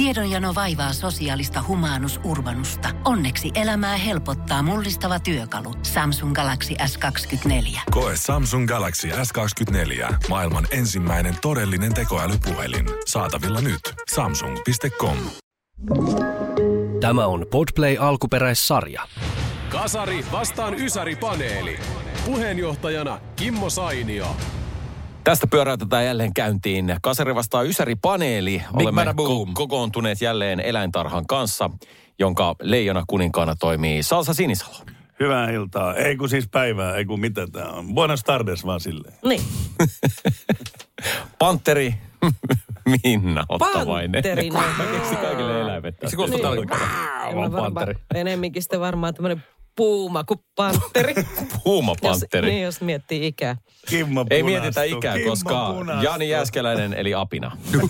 Tiedonjano vaivaa sosiaalista humanus urbanusta. Onneksi elämää helpottaa mullistava työkalu. Samsung Galaxy S24. Koe Samsung Galaxy S24. Maailman ensimmäinen todellinen tekoälypuhelin. Saatavilla nyt. Samsung.com. Tämä on Podplay alkuperäissarja. Kasari vastaan Ysäri-paneeli. Puheenjohtajana Kimmo Sainio. Tästä pyöräytetään jälleen käyntiin. Kasari vastaa Ysäri-paneeli. Olemme ko- kokoontuneet jälleen eläintarhan kanssa, jonka leijona kuninkaana toimii Salsa Sinisalo. Hyvää iltaa. Ei kun siis päivää, ei kun mitä tää on. Buenas tardes vaan silleen. Niin. Panteri Minna Ottavainen. Panteri, no. Mä keksin kaikille eläimet. Se kuulostaa Niin. varmaan- panteri. Enemminkin sitten varmaan tämmöinen puuma kuin pantteri. Huuma jos, niin, jos miettii ikää. Kimmo Ei mietitä ikää, Kimmo koska punastu. Jani Jäskeläinen eli Apina.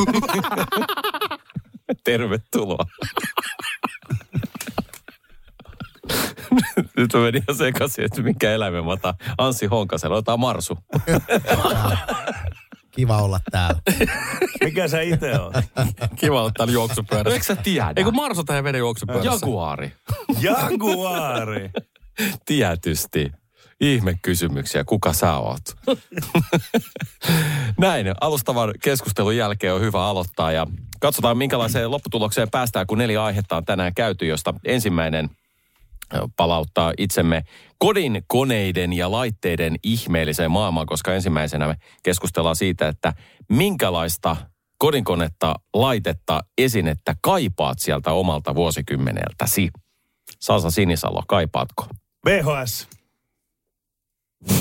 Tervetuloa. Nyt mä menin ihan sekaisin, että mikä eläimen mä otan. Anssi Honkasella, otetaan Marsu. Kiva olla täällä. Mikä sä itse on? Kiva olla täällä juoksupyörässä. eikö sä tiedä? Ei kun Marso tähän veden juoksupyörässä. Jaguari. Jaguari. Tietysti. Ihme kysymyksiä, kuka sä oot? Näin, alustavan keskustelun jälkeen on hyvä aloittaa ja katsotaan minkälaiseen lopputulokseen päästään, kun neljä aihetta on tänään käyty, josta ensimmäinen palauttaa itsemme kodin, koneiden ja laitteiden ihmeelliseen maailmaan, koska ensimmäisenä me keskustellaan siitä, että minkälaista kodinkonetta, laitetta, esinettä kaipaat sieltä omalta vuosikymmeneltäsi. Salsa Sinisalo, kaipaatko? VHS.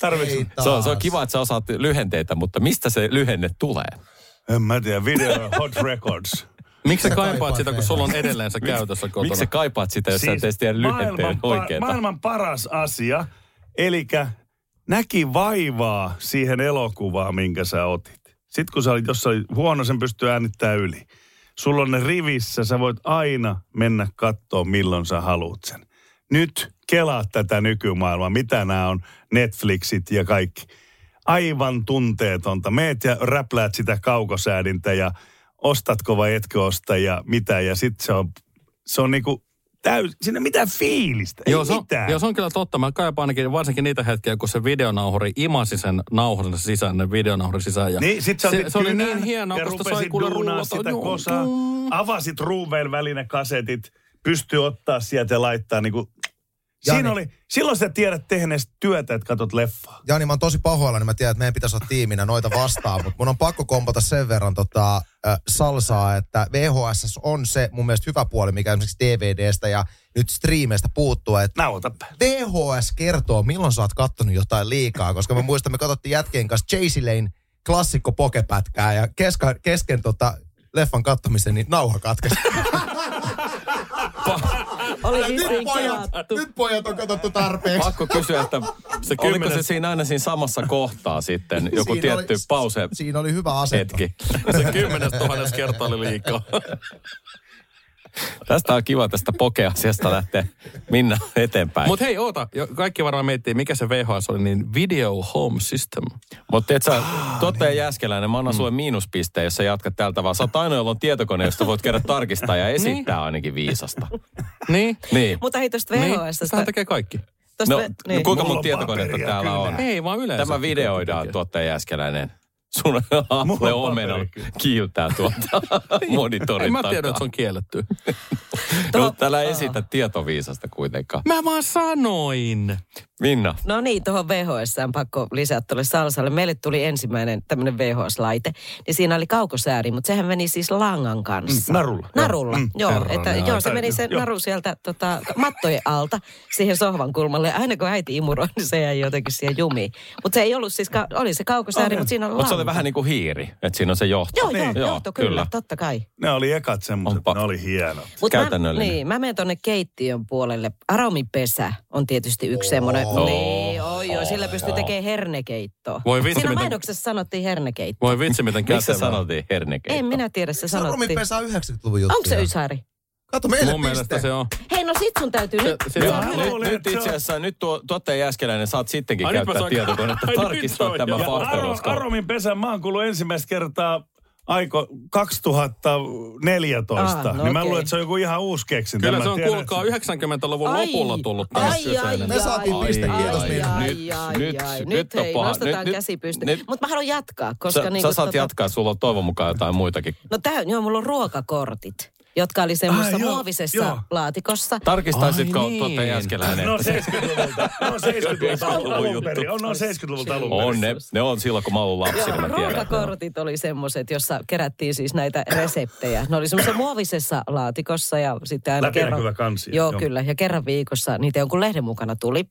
Tarvitsen. Se on, se on kiva, että sä osaat lyhenteitä, mutta mistä se lyhenne tulee? En mä tiedä, Video Hot Records. Miksi sä Sä kaipaat kaipaat sitä, kun sulla on edelleen se käytössä kotona? Miksi sä kaipaat sitä, jos siis sä et edes tiedä lyhenteen maailman, pa- oikeeta? maailman paras asia, eli näki vaivaa siihen elokuvaan, minkä sä otit. Sitten kun sä olit jossain huono, sen pystyy äänittämään yli. Sulla on ne rivissä, sä voit aina mennä katsoa, milloin sä haluat sen. Nyt kelaa tätä nykymaailmaa, mitä nämä on, Netflixit ja kaikki. Aivan tunteetonta. Meet ja räpläät sitä kaukosäädintä ja ostatko vai etkö osta ja mitä. Ja sitten se on, se on niinku täys, siinä mitään fiilistä, ei Joo se, on, mitään. joo, se on kyllä totta. Mä kaipaan ainakin varsinkin niitä hetkiä, kun se videonauhuri imasi sen nauhurin sisään, ne videonauhurin sisään. Ja Niin, sit se, se oli niin hienoa, koska sai kuule rullata. sitä kosaa. Avasit ruuvein väline kasetit, pystyy ottaa sieltä ja laittaa niinku... Jani. Siinä oli, silloin sä tiedät tehneestä työtä, että katot leffaa. Jani, mä oon tosi pahoilla, niin mä tiedän, että meidän pitäisi olla tiiminä noita vastaan, mutta mun on pakko kompata sen verran tota, äh, salsaa, että VHS on se mun mielestä hyvä puoli, mikä esimerkiksi DVDstä ja nyt striimeistä puuttuu, että Nauhoitapa. VHS kertoo, milloin sä oot kattonut jotain liikaa, koska mä muistan, me katsottiin jätkien kanssa Chasey Lane klassikko pokepätkää ja kesken, kesken tota, leffan kattomisen, niin nauha katkesi. Oli nyt, pojat, nyt pojat on katsottu tarpeeksi. Pakko kysyä, että Se oliko se kymmenes, siinä aina siinä samassa kohtaa sitten, joku Siinä tietty oli- pause Siinä oli hyvä asento. hetki. se kymmenes tuhannes kerta oli liikaa. Tästä on kiva tästä pokeasiasta lähteä Minna eteenpäin. Mutta hei, oota. Kaikki varmaan miettii, mikä se VHS oli, niin Video Home System. Mutta et sä, tuottaja Jäskeläinen, mä annan sulle miinuspisteen, jos sä jatkat tältä vaan. Sä oot ainoa, jolla on tietokone, josta voit käydä tarkistaa ja esittää ainakin viisasta. Niin? Niin. Mutta hei tuosta Niin, VHS. sitähän tekee kaikki. Tosta, No, ve- no niin. kuinka tietokonetta paperia täällä on? Ei vaan yleensä. Tämä videoidaan, tuottaja Jäskeläinen. Sun Apple on omena kiiltää tuolta monitorin En mä tiedä, että se on kielletty. No, mutta älä esitä tietoviisasta kuitenkaan. Mä vaan sanoin. Minna, No niin, tuohon VHS on pakko lisätä tuolle Salsalle. Meille tuli ensimmäinen tämmöinen VHS-laite, niin siinä oli kaukosääri, mutta sehän meni siis langan kanssa. Mm, narulla. Narulla, Joo. Mm, joo. herran, että, joo. se meni se joo. naru sieltä tota, mattojen alta siihen sohvan kulmalle. Aina kun äiti imuroi, niin se jäi jotenkin siihen jumiin. Mutta se ei ollut siis, ka- oli se kaukosääri, mutta siinä oli mutta se oli vähän niin kuin hiiri, että siinä on se johto. Joo, Niin. Joo, johto, kyllä, kyllä. totta kai. Ne oli ekat semmoiset, Onpa- ne oli hienot. Mut mä, Käytännöllinen. niin, mä menen tonne keittiön puolelle. Aromipesä on tietysti yksi semmoinen. Niin, oi, joo, sillä pystyy tekemään hernekeittoa. Voi vitsi, Siinä miten- mainoksessa sanottiin hernekeitto. Voi vitsi, miten Miksi kätevää. sanottiin hernekeitto? En minä tiedä, se sanottiin. rumipesä on 90-luvun juttu. Onko se Ysäri? Kato, meille Mun mielestä piste. se on. Hei, no sit sun täytyy nyt. Se- Se, se- on Mä. Nyt, nyt itse asiassa, nyt tuo, tuottaja Jäskeläinen, saat sittenkin Ai, mä käyttää saan- tietokonetta Ai, tarkistaa tämä joo. Ja fakta, Aro, koska... Aromin pesän mä oon kuullut ensimmäistä kertaa aiko 2014, Ah, no niin mä okei. luulen, että se on joku ihan uusi keksintä. Kyllä Mä se on, tiedän, kuulkaa, että- 90-luvun Ai, lopulla tullut ai, ai, kyseinen. Me saatiin ai, piste, ai, kiitos, ai, ai, Nyt- ai, nyt- ai. nyt Nyt on hei, paha. nostetaan Nyt- käsi pystyyn. Mutta mä haluan jatkaa, koska Sä, niinku sä saat tota- jatkaa, sulla on toivon mukaan jotain muitakin. No tää, joo, mulla on ruokakortit, jotka oli semmoisessa Ai, joo, muovisessa joo. laatikossa. Tarkistaisitko Ai niin. tuota Jäskeläinen? No 70-luvulta. No 70-luvulta alun, alun perin. On, no 70-luvulta alun perin. On ne, ne on silloin, kun mä olin lapsi, niin mä tiedän. Ruokakortit oli semmoiset, jossa kerättiin siis näitä reseptejä. Ne oli semmoisessa muovisessa laatikossa ja sitten aina Läpinäkyvä kerran... kansi, Joo, joo. kyllä. Ja kerran viikossa niitä jonkun lehden mukana tuli.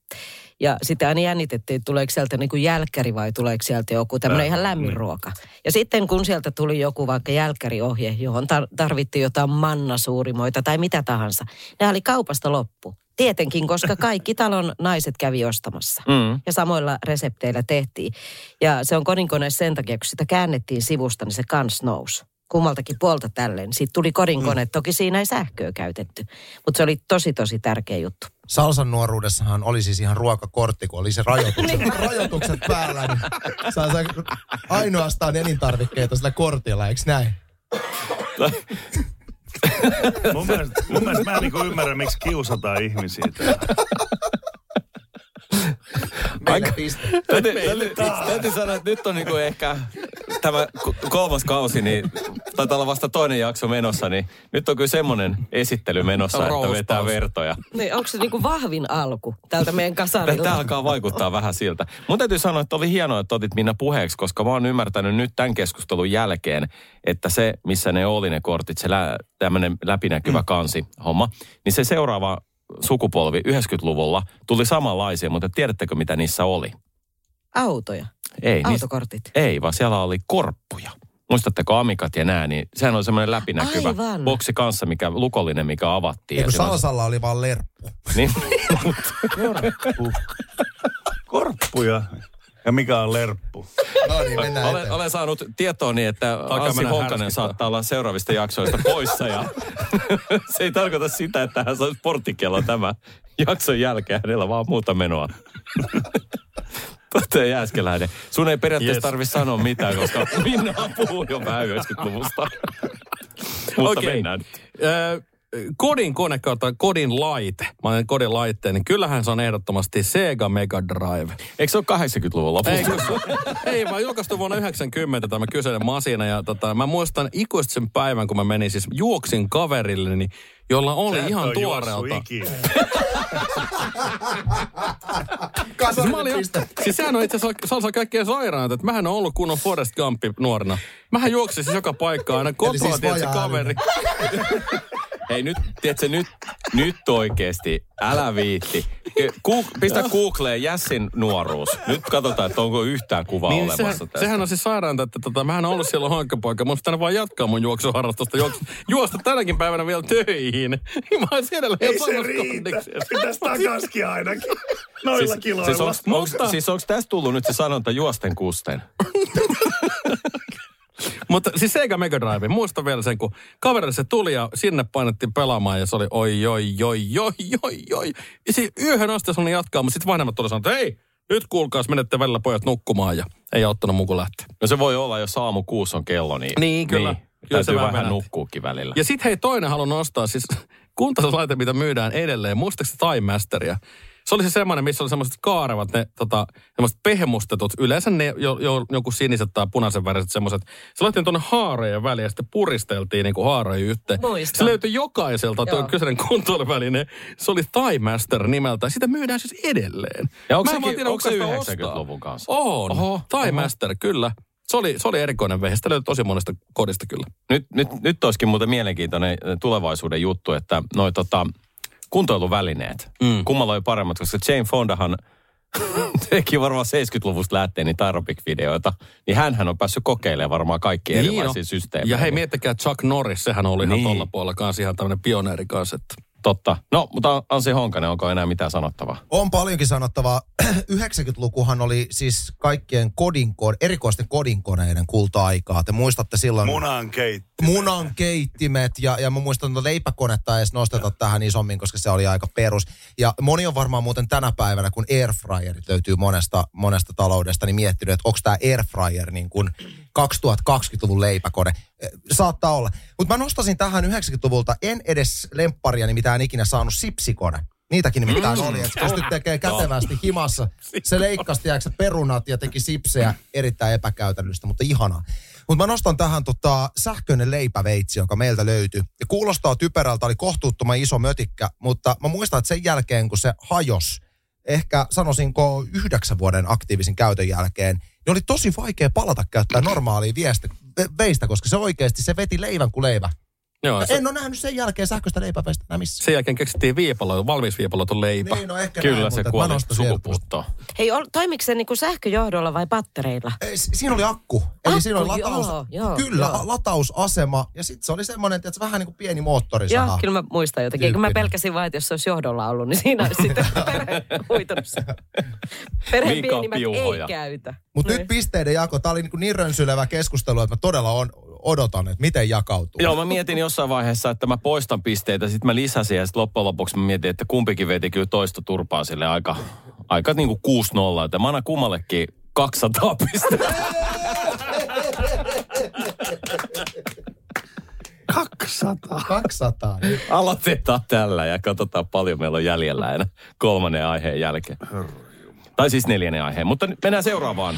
Ja sitten aina jännitettiin, että tuleeko sieltä niin kuin jälkkäri vai tuleeko sieltä joku tämmöinen Äh, ihan lämmin niin. ruoka. Ja sitten kun sieltä tuli joku vaikka jälkkäriohje, johon tar- tarvittiin jotain mannasuurimoita tai mitä tahansa, ne oli kaupasta loppu. Tietenkin, koska kaikki talon naiset kävi ostamassa. Mm. Ja samoilla resepteillä tehtiin. Ja se on kodinkone sen takia, kun sitä käännettiin sivusta, niin se kans nousi. Kummaltakin puolta tälleen. Siitä tuli kodinkone. Mm. Toki siinä ei sähköä käytetty. Mutta se oli tosi, tosi tärkeä juttu. Salsan nuoruudessahan oli siis ihan ruokakortti, kun oli se rajoitukset, rajoitukset päällä. Niin saa, saa ainoastaan elintarvikkeita sillä kortilla, eikö näin? Mun mielestä, mun mielestä mä en niinku ymmärrä, miksi kiusataan ihmisiä. täällä. Meillä piste. Täytyy, sanoa, että nyt on niinku ehkä tämä ko- kolmas kausi, niin taitaa olla vasta toinen jakso menossa, niin nyt on kyllä semmoinen esittely menossa, että Roustaus. vetää vertoja. Niin, onko se niinku vahvin alku tältä meidän Tämä kasarilla? alkaa vaikuttaa vähän siltä. Mun täytyy sanoa, että oli hienoa, että otit Minna puheeksi, koska mä oon ymmärtänyt nyt tämän keskustelun jälkeen, että se, missä ne oli ne kortit, se lä, tämmöinen läpinäkyvä kansi homma, niin se seuraava sukupolvi 90-luvulla tuli samanlaisia, mutta tiedättekö mitä niissä oli? Autoja. Ei, niissä, Autokortit. ei vaan siellä oli korppuja. Muistatteko Amikat ja nää, niin sehän on semmoinen läpinäkyvä Aivan. boksi kanssa, mikä, lukollinen, mikä avattiin. Eikö Salsalla oli vaan lerppu? niin, Korppuja. Ja mikä on lerppu? No niin, mennään olen, olen saanut tietoa niin, että mennä Honkanen saattaa olla seuraavista jaksoista poissa. Ja se ei tarkoita sitä, että hän saisi porttikello tämän jakson jälkeen. Hänellä vaan muuta menoa. Totta Jääskeläinen. Sun ei periaatteessa Yes. tarvitse sanoa mitään, koska Minna puhuu jo vähän 90-luvusta. Mutta Okei. mennään. Ö, kodin kone kautta kodin laite. Mä olen kodin laitteen, niin kyllähän se on ehdottomasti Sega Mega Drive. Eikö se ole 80-luvun lopussa? Ei, ei vaan julkaistu vuonna 90 tämä kyseinen masina. Ja tota, mä muistan ikuisesti sen päivän, kun mä menin siis juoksin kaverilleni, jolla oli Sä ihan tuoreelta. Siis, mä olin, siis sehän on itse asiassa salsa kaikkein sairaanta, että mähän on ollut kunnon Forrest Gumpi nuorena. Mähän juoksin siis joka paikkaan aina kotoa, siis siis tiedätkö, vajaa-älyinen. kaveri. Hei nyt, tiedätkö, nyt, nyt oikeesti, älä viitti. Ku, pistä Googleen Jässin nuoruus. Nyt katsotaan, että onko yhtään kuvaa Niin olemassa sehän, tästä. sehän on siis sairaanta, että tota, mähän on ollut siellä hoikkapoika. Mun pitää vaan jatkaa mun juoksuharrastusta. Juoksu, juosta tänäkin päivänä vielä töihin. Mä oon siellä Ei se riitä. Pitäisi takaskin ainakin. Noilla siis, kiloilla. siis onks, onks, Mutta- siis onks tästä tullut nyt se sanonta juosten kusten? Mutta siis Sega Mega Drive, muistan vielä sen, kun kaverille se tuli ja sinne painettiin pelaamaan ja se oli oi, oi, oi, oi, oi, oi. Ja siis yöhön asti se jatkaa, mutta sitten vanhemmat tuli sanoa, että hei, nyt kuulkaas, menette välillä pojat nukkumaan ja ei auttanut muu kuin lähteä. No se voi olla, jos aamu kuusi on kello, niin, Niin, kyllä. niin Kyllä se täytyy vähän vähän nukkuukin välillä. Ja sitten hei, toinen haluan nostaa, siis kuntoslaite, mitä myydään edelleen. Muistaakseni Time Masteria? Se oli se semmoinen, missä oli semmoiset kaarevat, ne tota, semmoiset pehmustetut, yleensä ne jo, jo, joku siniset tai punaisen väriset semmoiset. Se laitettiin tuonne haarojen väliin ja sitten puristeltiin niin kuin haarojen yhteen. Muistan. Se löytyi jokaiselta tuo kyseinen kuntoiluväline. Se oli Time Master nimeltä. Sitä myydään siis edelleen. Ja onko Mä sekin- tiedä, onko se kuka sitä 90-luvun ostaa. kanssa? On. Oho, Time oho. Master, kyllä. Se oli, se oli erikoinen vehje. Sitä löytyi tosi monesta kodista kyllä. Nyt, nyt, nyt olisikin muuten mielenkiintoinen tulevaisuuden juttu, että noi tota, kuntoiluvälineet, mm. kummalla oli paremmat, koska Jane Fondahan teki varmaan 70-luvusta lähtien niitä aerobic-videoita, niin hänhän on päässyt kokeilemaan varmaan kaikki erilaisia Niin on. systeemejä. Ja hei, miettikää Chuck Norris, sehän oli ihan Niin. tolla puolella kanssa ihan tämmöinen pioneeri kanssa. Että Totta. No, mutta Ansi Honkanen, onko enää mitään sanottavaa? On paljonkin sanottavaa. 90-lukuhan oli siis kaikkien kodinko- erikoisten kodinkoneiden kulta-aikaa. Te muistatte silloin... Munan keitti. munan keittimet ja, ja mä muistan, että leipäkonetta ei edes nosteta tähän isommin, koska se oli aika perus. Ja moni on varmaan muuten tänä päivänä, kun airfryerit löytyy monesta, monesta taloudesta, niin miettinyt, että onko tämä airfryer niin kuin 2020-luvun leipäkone. Saattaa olla. Mutta mä nostasin tähän 90-luvulta en edes lemppariani mitään ikinä saanut sipsikone. Niitäkin nimittäin oli, että pystyt tekemään kätevästi himassa. Se leikkasi, tiedätkö, perunat ja teki sipsejä erittäin epäkäytännöllistä, mutta ihanaa. Mutta mä nostan tähän tota, sähköinen leipäveitsi, joka meiltä löytyi. Ja kuulostaa typerältä, oli kohtuuttoman iso mötikkä, mutta mä muistan, että sen jälkeen kun se hajos, ehkä sanoisinko yhdeksän vuoden aktiivisen käytön jälkeen, niin oli tosi vaikea palata käyttää normaalia viestä, ve- veistä, koska se oikeasti se veti leivän kuin leivä. Joo, se, en ole nähnyt sen jälkeen sähköistä leipäveistä enää missään. sen jälkeen keksittiin viipalo, valmis viipaloton leipä. Niin, no ehkä Kyllä näin, se kuoli sukupuuttoon. Hei, ol- toimiko se niinku sähköjohdolla vai pattereilla? Ei, si- Siinä oli akku. Eli Akku, siinä oli lataus, joo, joo, kyllä, joo. latausasema. Ja sitten se oli semmoinen, että se vähän niin kuin pieni moottorisaha. Joo, kyllä mä muistan jotenkin. Kun mä Tyyppinen. pelkäsin vain, että jos se olisi johdolla ollut, niin siinä olisi sitten perhe huitanut se. Perheen pienimmät ei käytä. Mutta Niin. nyt pisteiden jako, tämä oli niin, kuin niin rönsylevä keskustelu, että mä todella on, odotan, että miten jakautuu. Joo, mä mietin jossain vaiheessa, että mä poistan pisteitä, sitten mä lisäsin ja sitten loppujen lopuksi mä mietin, että kumpikin veti kyllä toista turpaa sille aika, aika niin kuin 6-0, että mä annan kummallekin 200 pistettä. 200. 200. Aloitetaan tällä ja katsotaan paljon meillä on jäljellä enää kolmannen aiheen jälkeen. Tai siis neljännen aiheen, mutta mennään seuraavaan.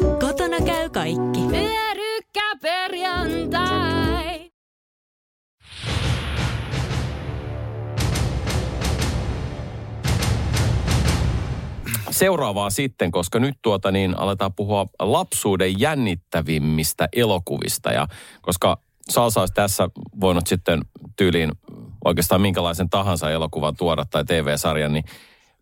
Kaikki. Pyörykkäperjantai. Seuraavaa sitten, koska nyt tuota niin aletaan puhua lapsuuden jännittävimmistä elokuvista. Ja koska Salsa olisi tässä voinut sitten tyyliin oikeastaan minkälaisen tahansa elokuvan tuoda tai TV-sarjan, niin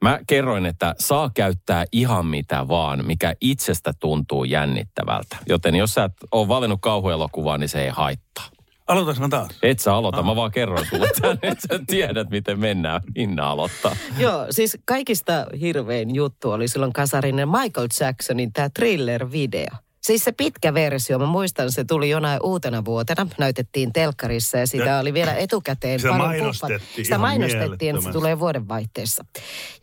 mä kerroin, että saa käyttää ihan mitä vaan, mikä itsestä tuntuu jännittävältä. Joten jos sä et ole valinnut kauhuelokuvaa, niin se ei haittaa. Aloitanko mä taas? Et sä aloita, mä vaan kerroin sulle tänne, että sä tiedät, miten mennään. Minna aloittaa. Joo, siis kaikista hirvein juttu oli silloin kasarinen Michael Jacksonin tämä thriller-video. Siis se pitkä versio, mä muistan, se tuli jonain uutena vuotena, näytettiin telkkarissa ja sitä Ja- oli vielä etukäteen Sitä mainostettiin puffa- Sitä mainostettiin, että se tulee vuodenvaihteessa.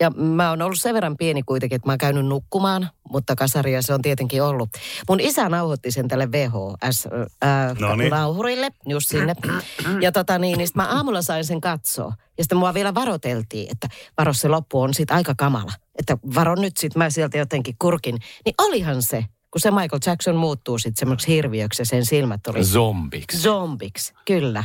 Ja mä oon ollut sen verran pieni kuitenkin, että mä oon käynyt nukkumaan, mutta kasaria se on tietenkin ollut. Mun isä nauhoitti sen tälle. VHS-nauhurille, just sinne. Ja tota niin, niin mä aamulla sain sen katsoa. Ja sitten mua vielä varoteltiin, että varo se loppu on sit aika kamala. Että varo nyt sit mä sieltä jotenkin kurkin. Niin olihan se, kun se Michael Jackson muuttuu sitten semmoiksi hirviöksi ja sen silmät oli Zombiksi. zombiksi, kyllä.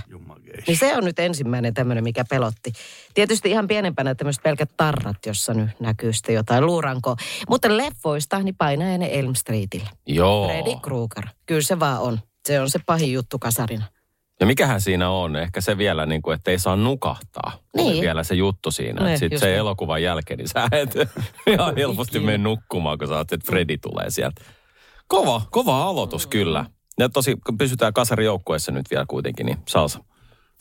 Niin se on nyt ensimmäinen tämmöinen, mikä pelotti. Tietysti ihan pienempänä tämmöiset pelkät tarrat, jossa nyt näkyy sitten jotain luurankoa. Mutta leffoista niin painaa ne Elm Streetille. Joo. Freddy Krueger. Kyllä se vaan on. Se on se pahin juttu kasarina. Ja mikähän siinä on? Ehkä se vielä, niin kuin, että ei saa nukahtaa. Niin. Oli vielä se juttu siinä. Niin, Sitten se niin. elokuvan jälkeen, niin sä et ihan helposti mene nukkumaan, kun sä ajattelet, että Freddy tulee sieltä. Kova, kova aloitus kyllä. Ja tosi, kun pysytään kasarijoukkueessa nyt vielä kuitenkin, niin salsa.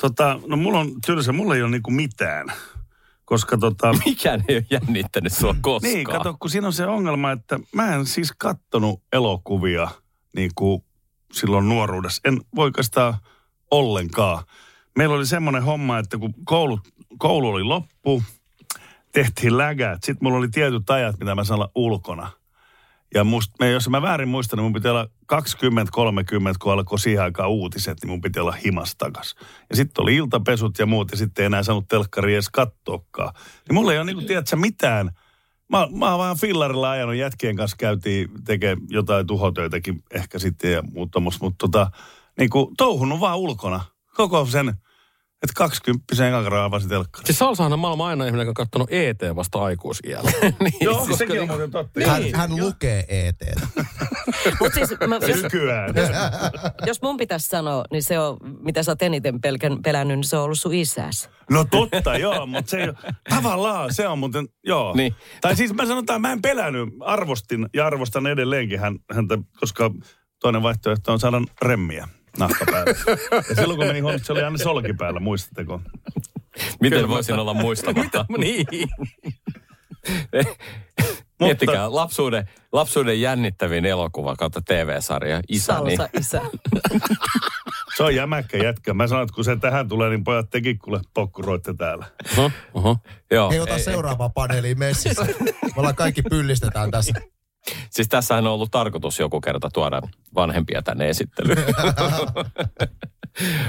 Tota, no mulla on tylsä, mulla ei ole niinku mitään. Koska tota... Mikään ei ole jännittänyt sua koskaan. Niin, kato, kun siinä on se ongelma, että mä en siis kattonut elokuvia niin kuin silloin nuoruudessa. En oikeastaan ollenkaan. Meillä oli semmoinen homma, että kun koulu, koulu oli loppu, tehtiin lägät. Sitten mulla oli tietyt ajat, mitä mä saan olla ulkona. Ja must, me, jos mä väärin muistan, niin mun piti olla 20-30, kun alkoi siihen aikaan uutiset, niin mun piti olla himas takas. Ja sitten oli iltapesut ja muut, ja sitten ei enää saanut telkkari edes kattoakaan. Niin mulla ei ole, niin kuin, tiedätkö, mitään. Mä, mä oon vaan fillarilla ajanut, jätkien kanssa käytiin tekemään jotain tuhotöitäkin ehkä sitten ja muuta, mutta tota, niin kuin touhunut vaan ulkona. Koko sen, että 20 kakraa avasi telkkari. Siis Salsahan on maailman ainoa ihminen, joka on katsonut ET vasta aikuisiällä. niin, Joo, koska sekin on niin- muuten totta. Hän, hän lukee ET. Mutta siis, mä, jos, Nykyään. jos mun pitäisi sanoa, niin se on, mitä sä oot eniten pelkän, pelännyt, niin se on ollut sun isäs. No totta, joo, mutta se ei, tavallaan se on muuten, joo. Niin. Tai siis mä sanotaan, mä en pelännyt, arvostin ja arvostan edelleenkin hän, häntä, koska toinen vaihtoehto on saada remmiä nahka päälle. Ja silloin kun meni huonosti, se oli aina solki päällä, muistatteko? Miten voisin olla muistamatta? niin. Miettikää, lapsuuden, lapsuuden jännittävin elokuva kautta TV-sarja, Isäni. Salsa isä. Se on jämäkkä jätkä. Mä sanon, että kun se tähän tulee, niin pojat tekin kuule pokkuroitte täällä. Oho. Joo, Ei ota ei- seuraavaan paneeliin messissä. Me ollaan kaikki pyllistetään tässä. Siis tässähän on ollut tarkoitus joku kerta tuoda vanhempia tänne esittelyyn.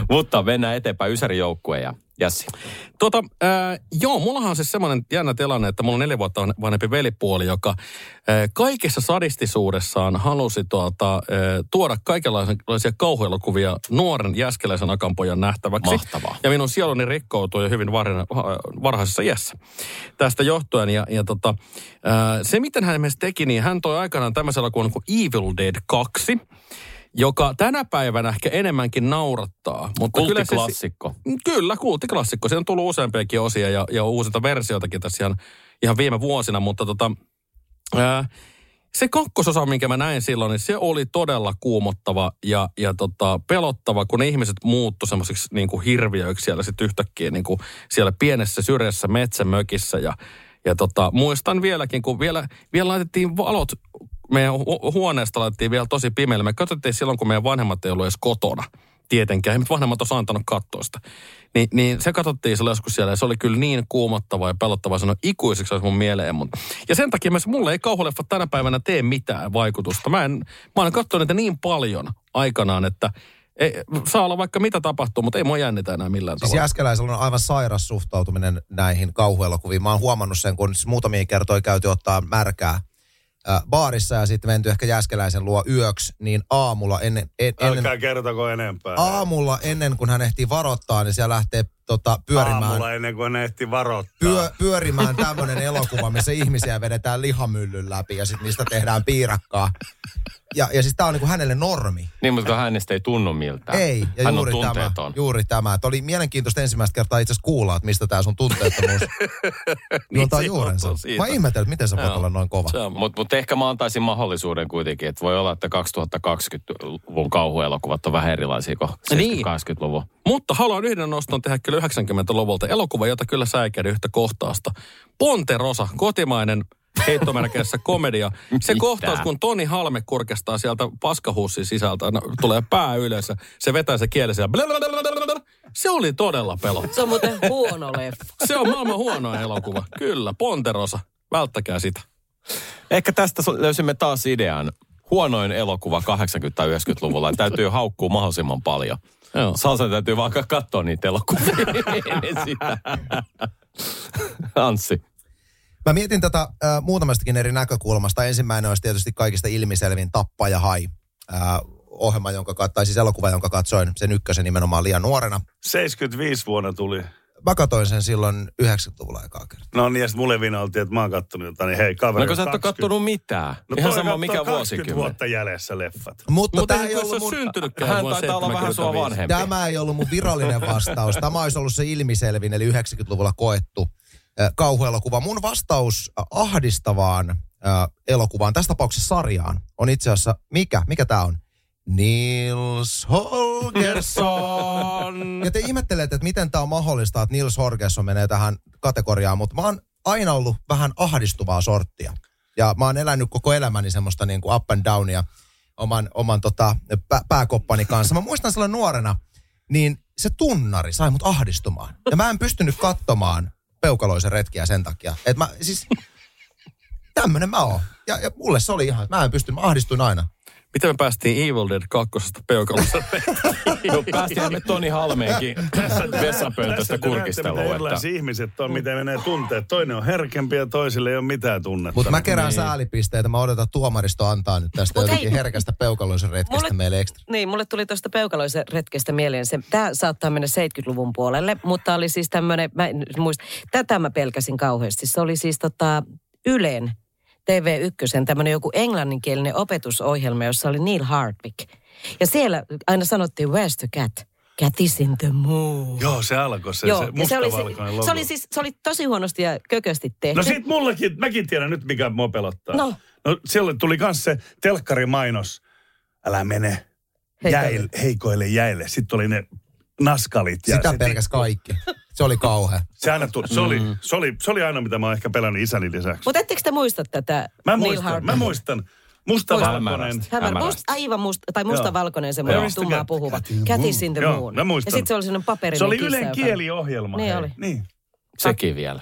Mutta mennään eteenpäin. Ysäri joukkue ja Jassi. Tota, äh, joo, mullahan on siis semmoinen jännä tilanne, että mulla on neljä vuotta vanhempi velipuoli, joka äh, kaikessa sadistisuudessaan halusi tuota, äh, tuoda kaikenlaisia kauhuelokuvia nuoren jäskeläisen akampojan nähtäväksi. Mahtavaa. Ja minun sieluni rikkoutui jo hyvin varhaisessa, varhaisessa iässä tästä johtuen. Ja, ja tota, äh, se, miten hän esimerkiksi teki, niin hän toi aikanaan tämmöisellä kuin Evil Dead 2, joka tänä päivänä ehkä enemmänkin naurattaa. Mutta kyllä se- Kulttiklassikko. Kyllä, kulttiklassikko. Siitä on tullut useampiakin osia ja, ja uusinta versioitakin tässä ihan, ihan viime vuosina, mutta tota, ää, se kakkososa, minkä mä näin silloin, niin se oli todella kuumottava ja, ja tota, pelottava, kun ne ihmiset muuttu semmoisiksi niin kuin hirviöiksi siellä sitten yhtäkkiä niin kuin siellä pienessä syrjässä metsämökissä ja, ja tota, muistan vieläkin, kun vielä, vielä laitettiin valot, meidän hu- huoneesta laitettiin vielä tosi pimeälle. Me katsottiin silloin, kun meidän vanhemmat ei ollut edes kotona. Tietenkään, nyt vanhemmat olisi antanut katsoa sitä. Ni, niin se katsottiin silloin joskus siellä ja se oli kyllä niin kuumottava ja pelottava, se on ikuisiksi olisi mun mieleen. Mun. Ja sen takia myös mulle ei kauhuleffa tänä päivänä tee mitään vaikutusta. Mä, en, mä olen katsonut niitä niin paljon aikanaan, että ei, saa olla vaikka mitä tapahtuu, mutta ei mua jännitä enää millään Siis tavalla. Jäskeläisellä on aivan sairas suhtautuminen näihin kauhuelokuviin. Mä oon huomannut sen, kun siis muutamia kertoja käyty ottaa märkää äh, baarissa ja sitten menty ehkä Jäskeläisen luo yöksi, niin aamulla ennen, en, ennen, Älkää kertoko enempää. aamulla ennen kuin hän ehtii varoittaa, niin siellä lähtee tota, pyörimään, Aamulla ennen kuin ne ehti varoittaa. pyö, pyörimään tämmöinen elokuva, missä ihmisiä vedetään lihamyllyn läpi ja sitten niistä tehdään piirakkaa. Ja, ja siis tää on niinku hänelle normi. Niin, mutta hänestä ei tunnu miltään. Ei, ja Hän juuri on tämä, tunteeton. juuri tämä. Että oli mielenkiintoista ensimmäistä kertaa itse asiassa kuulla, että mistä tämä sun tunteettomuus juontaa juurensa. Mä ihmettelin, että miten sä voit Joo. olla noin kova. Se on- Mutta mut ehkä mä antaisin mahdollisuuden kuitenkin, että voi olla, että 2020-luvun kauhuelokuvat on vähän erilaisia kuin Niin. 70-80-luvun. Mutta haluan yhden noston tehdä kyllä 90-luvulta. Elokuva, jota kyllä säikäin yhtä kohtaasta. Ponterosa, kotimainen heittomerkeissä komedia. Se Mitä? kohtaus, kun Toni Halme kurkestaa sieltä paskahussin sisältä, no, tulee pää ylös ja se vetää se kieli siellä. Se oli todella pelottava. Se on muuten huono leffa. Se on maailman huono elokuva. Kyllä, Ponterosa. Välttäkää sitä. Ehkä tästä löysimme taas idean. Huonoin elokuva 80-90-luvulla. Täytyy haukkua mahdollisimman paljon. Joo. Salsa täytyy vaan katsoa niitä elokuvia sitä. Anssi. Mä mietin tätä äh, muutamastakin eri näkökulmasta. Ensimmäinen olisi tietysti kaikista ilmiselvin Tappa ja Hai. Äh, ohjelma, jonka, tai siis elokuva, jonka katsoin sen ykkösen nimenomaan liian nuorena. 75 vuonna tuli. Mä katsoin sen silloin 90-luvulla ekaa kertaa. No niin, ja sitten mulle vina oltiin, että mä oon kattonut jotain, niin hei kaveri. No kun sä et ole 20. kattonut mitään. No Ihan sama mikä 20 vuosikymmen. vuotta jäljessä leffat. Mutta Mutta tämä ei ollut ole mun, syntynytkään Hän taitaa olla vähän sua 75. vanhempi. tämä ei ollut mun virallinen vastaus. Tämä olisi ollut se ilmiselvin, eli 90-luvulla koettu äh, kauhuelokuva. Mun vastaus ahdistavaan äh, elokuvaan, tässä tapauksessa sarjaan, on itse asiassa, mikä? Mikä tämä on? Nils Holgersson. Ja te ihmettelette, että miten tämä on mahdollista, että Nils Holgersson menee tähän kategoriaan, mutta mä oon aina ollut vähän ahdistuvaa sorttia. Ja mä oon elänyt koko elämäni semmoista niin kuin up and downia oman, oman tota, pä, pääkoppani kanssa. Mä muistan silloin nuorena, niin se tunnari sai mut ahdistumaan. Ja mä en pystynyt katsomaan peukaloisen retkiä sen takia. Et mä, siis, tämmönen mä oon. Ja, ja mulle se oli ihan, mä en pysty, mä ahdistuin aina. Miten me päästiin Evil Dead 2 peukalosta? No, päästään me Toni Halmeenkin vessapöntöstä miten Että... ihmiset on, miten menee tunteet. Toinen on herkempi ja toisille ei ole mitään tunnetta. Mutta mä kerään säälipisteitä, mä odotan että tuomaristo antaa nyt tästä Mut jotenkin hei, herkästä peukaloisen retkestä mulle- meille ekstra. Niin, mulle tuli tuosta peukaloisen retkestä mieleen se, tämä saattaa mennä 70-luvun puolelle, mutta oli siis tämmöinen, mä en muista, tätä mä pelkäsin kauheasti. Se oli siis tota Ylen TV1, tämmöinen joku englanninkielinen opetusohjelma, jossa oli Neil Hardwick. Ja siellä aina sanottiin, where's the cat? Cat is in the moon. Joo, se alkoi se, Joo, se ja se oli, logo. se, oli siis, se oli tosi huonosti ja kökösti tehty. No sit mullakin, mäkin tiedän nyt mikä mua pelottaa. No. no siellä tuli kans se telkkarimainos. Älä mene Heikoille. jäille, heikoille jäille. Sitten oli ne naskalit. Ja Sitä pelkäs kaikki. Se oli kauhea. Se, aina tuli, se, oli, Mm. se, oli, se oli aina, mitä mä oon ehkä pelännyt isäni lisäksi. Mutta ettekö te muista tätä Mä muistan, mä muistan. Mustavalkoinen. Must, aivan musta, tai mustavalkoinen semmoinen Joo. tummaa puhuva. Cat in the the Joo, moon. mä muistan. Ja sitten se oli sellainen paperinen Se oli kissa, Ylen joka- kieliohjelma. Niin hei. oli. Niin. Sekin vielä.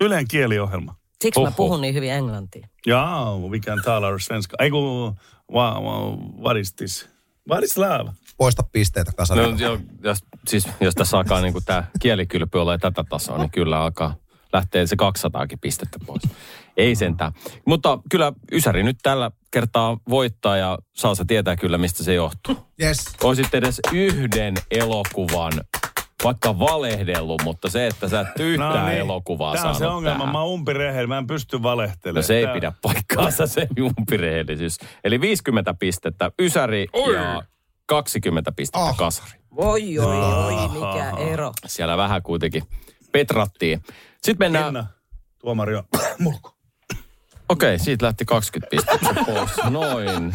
Ylen kieliohjelma. Siksi mä Oho. puhun niin hyvin englantia. Ja, vi kan tala svenska. Ei kun, wa, wa, what is this? What is love? Poista pisteitä No, kasarilla. jo, jos, siis, jos tässä alkaa niin tämä kielikylpy olla tätä tasoa, niin kyllä alkaa lähtee se 200 pistettä pois. Ei sentään. Mutta kyllä Ysäri nyt tällä kertaa voittaa ja Salsa tietää kyllä, mistä se johtuu. Yes. Olisit edes yhden elokuvan vaikka valehdellut, mutta se, että sä et yhtään elokuvaa No Tämä on saanut se ongelma. tähän. Mä oon umpirehellä, mä en pysty valehtelemaan. No se ei Tää- pidä paikkaansa se umpirehellisyys. Eli 50 pistettä Ysäri ja 20 pistettä Oh. Kasari. Oi, oi, oi, mikä ero. Siellä vähän kuitenkin petrattiin. Sitten mennään, Minna, tuomari on mulku. okei, siitä lähti 20 pistettä pois. Noin.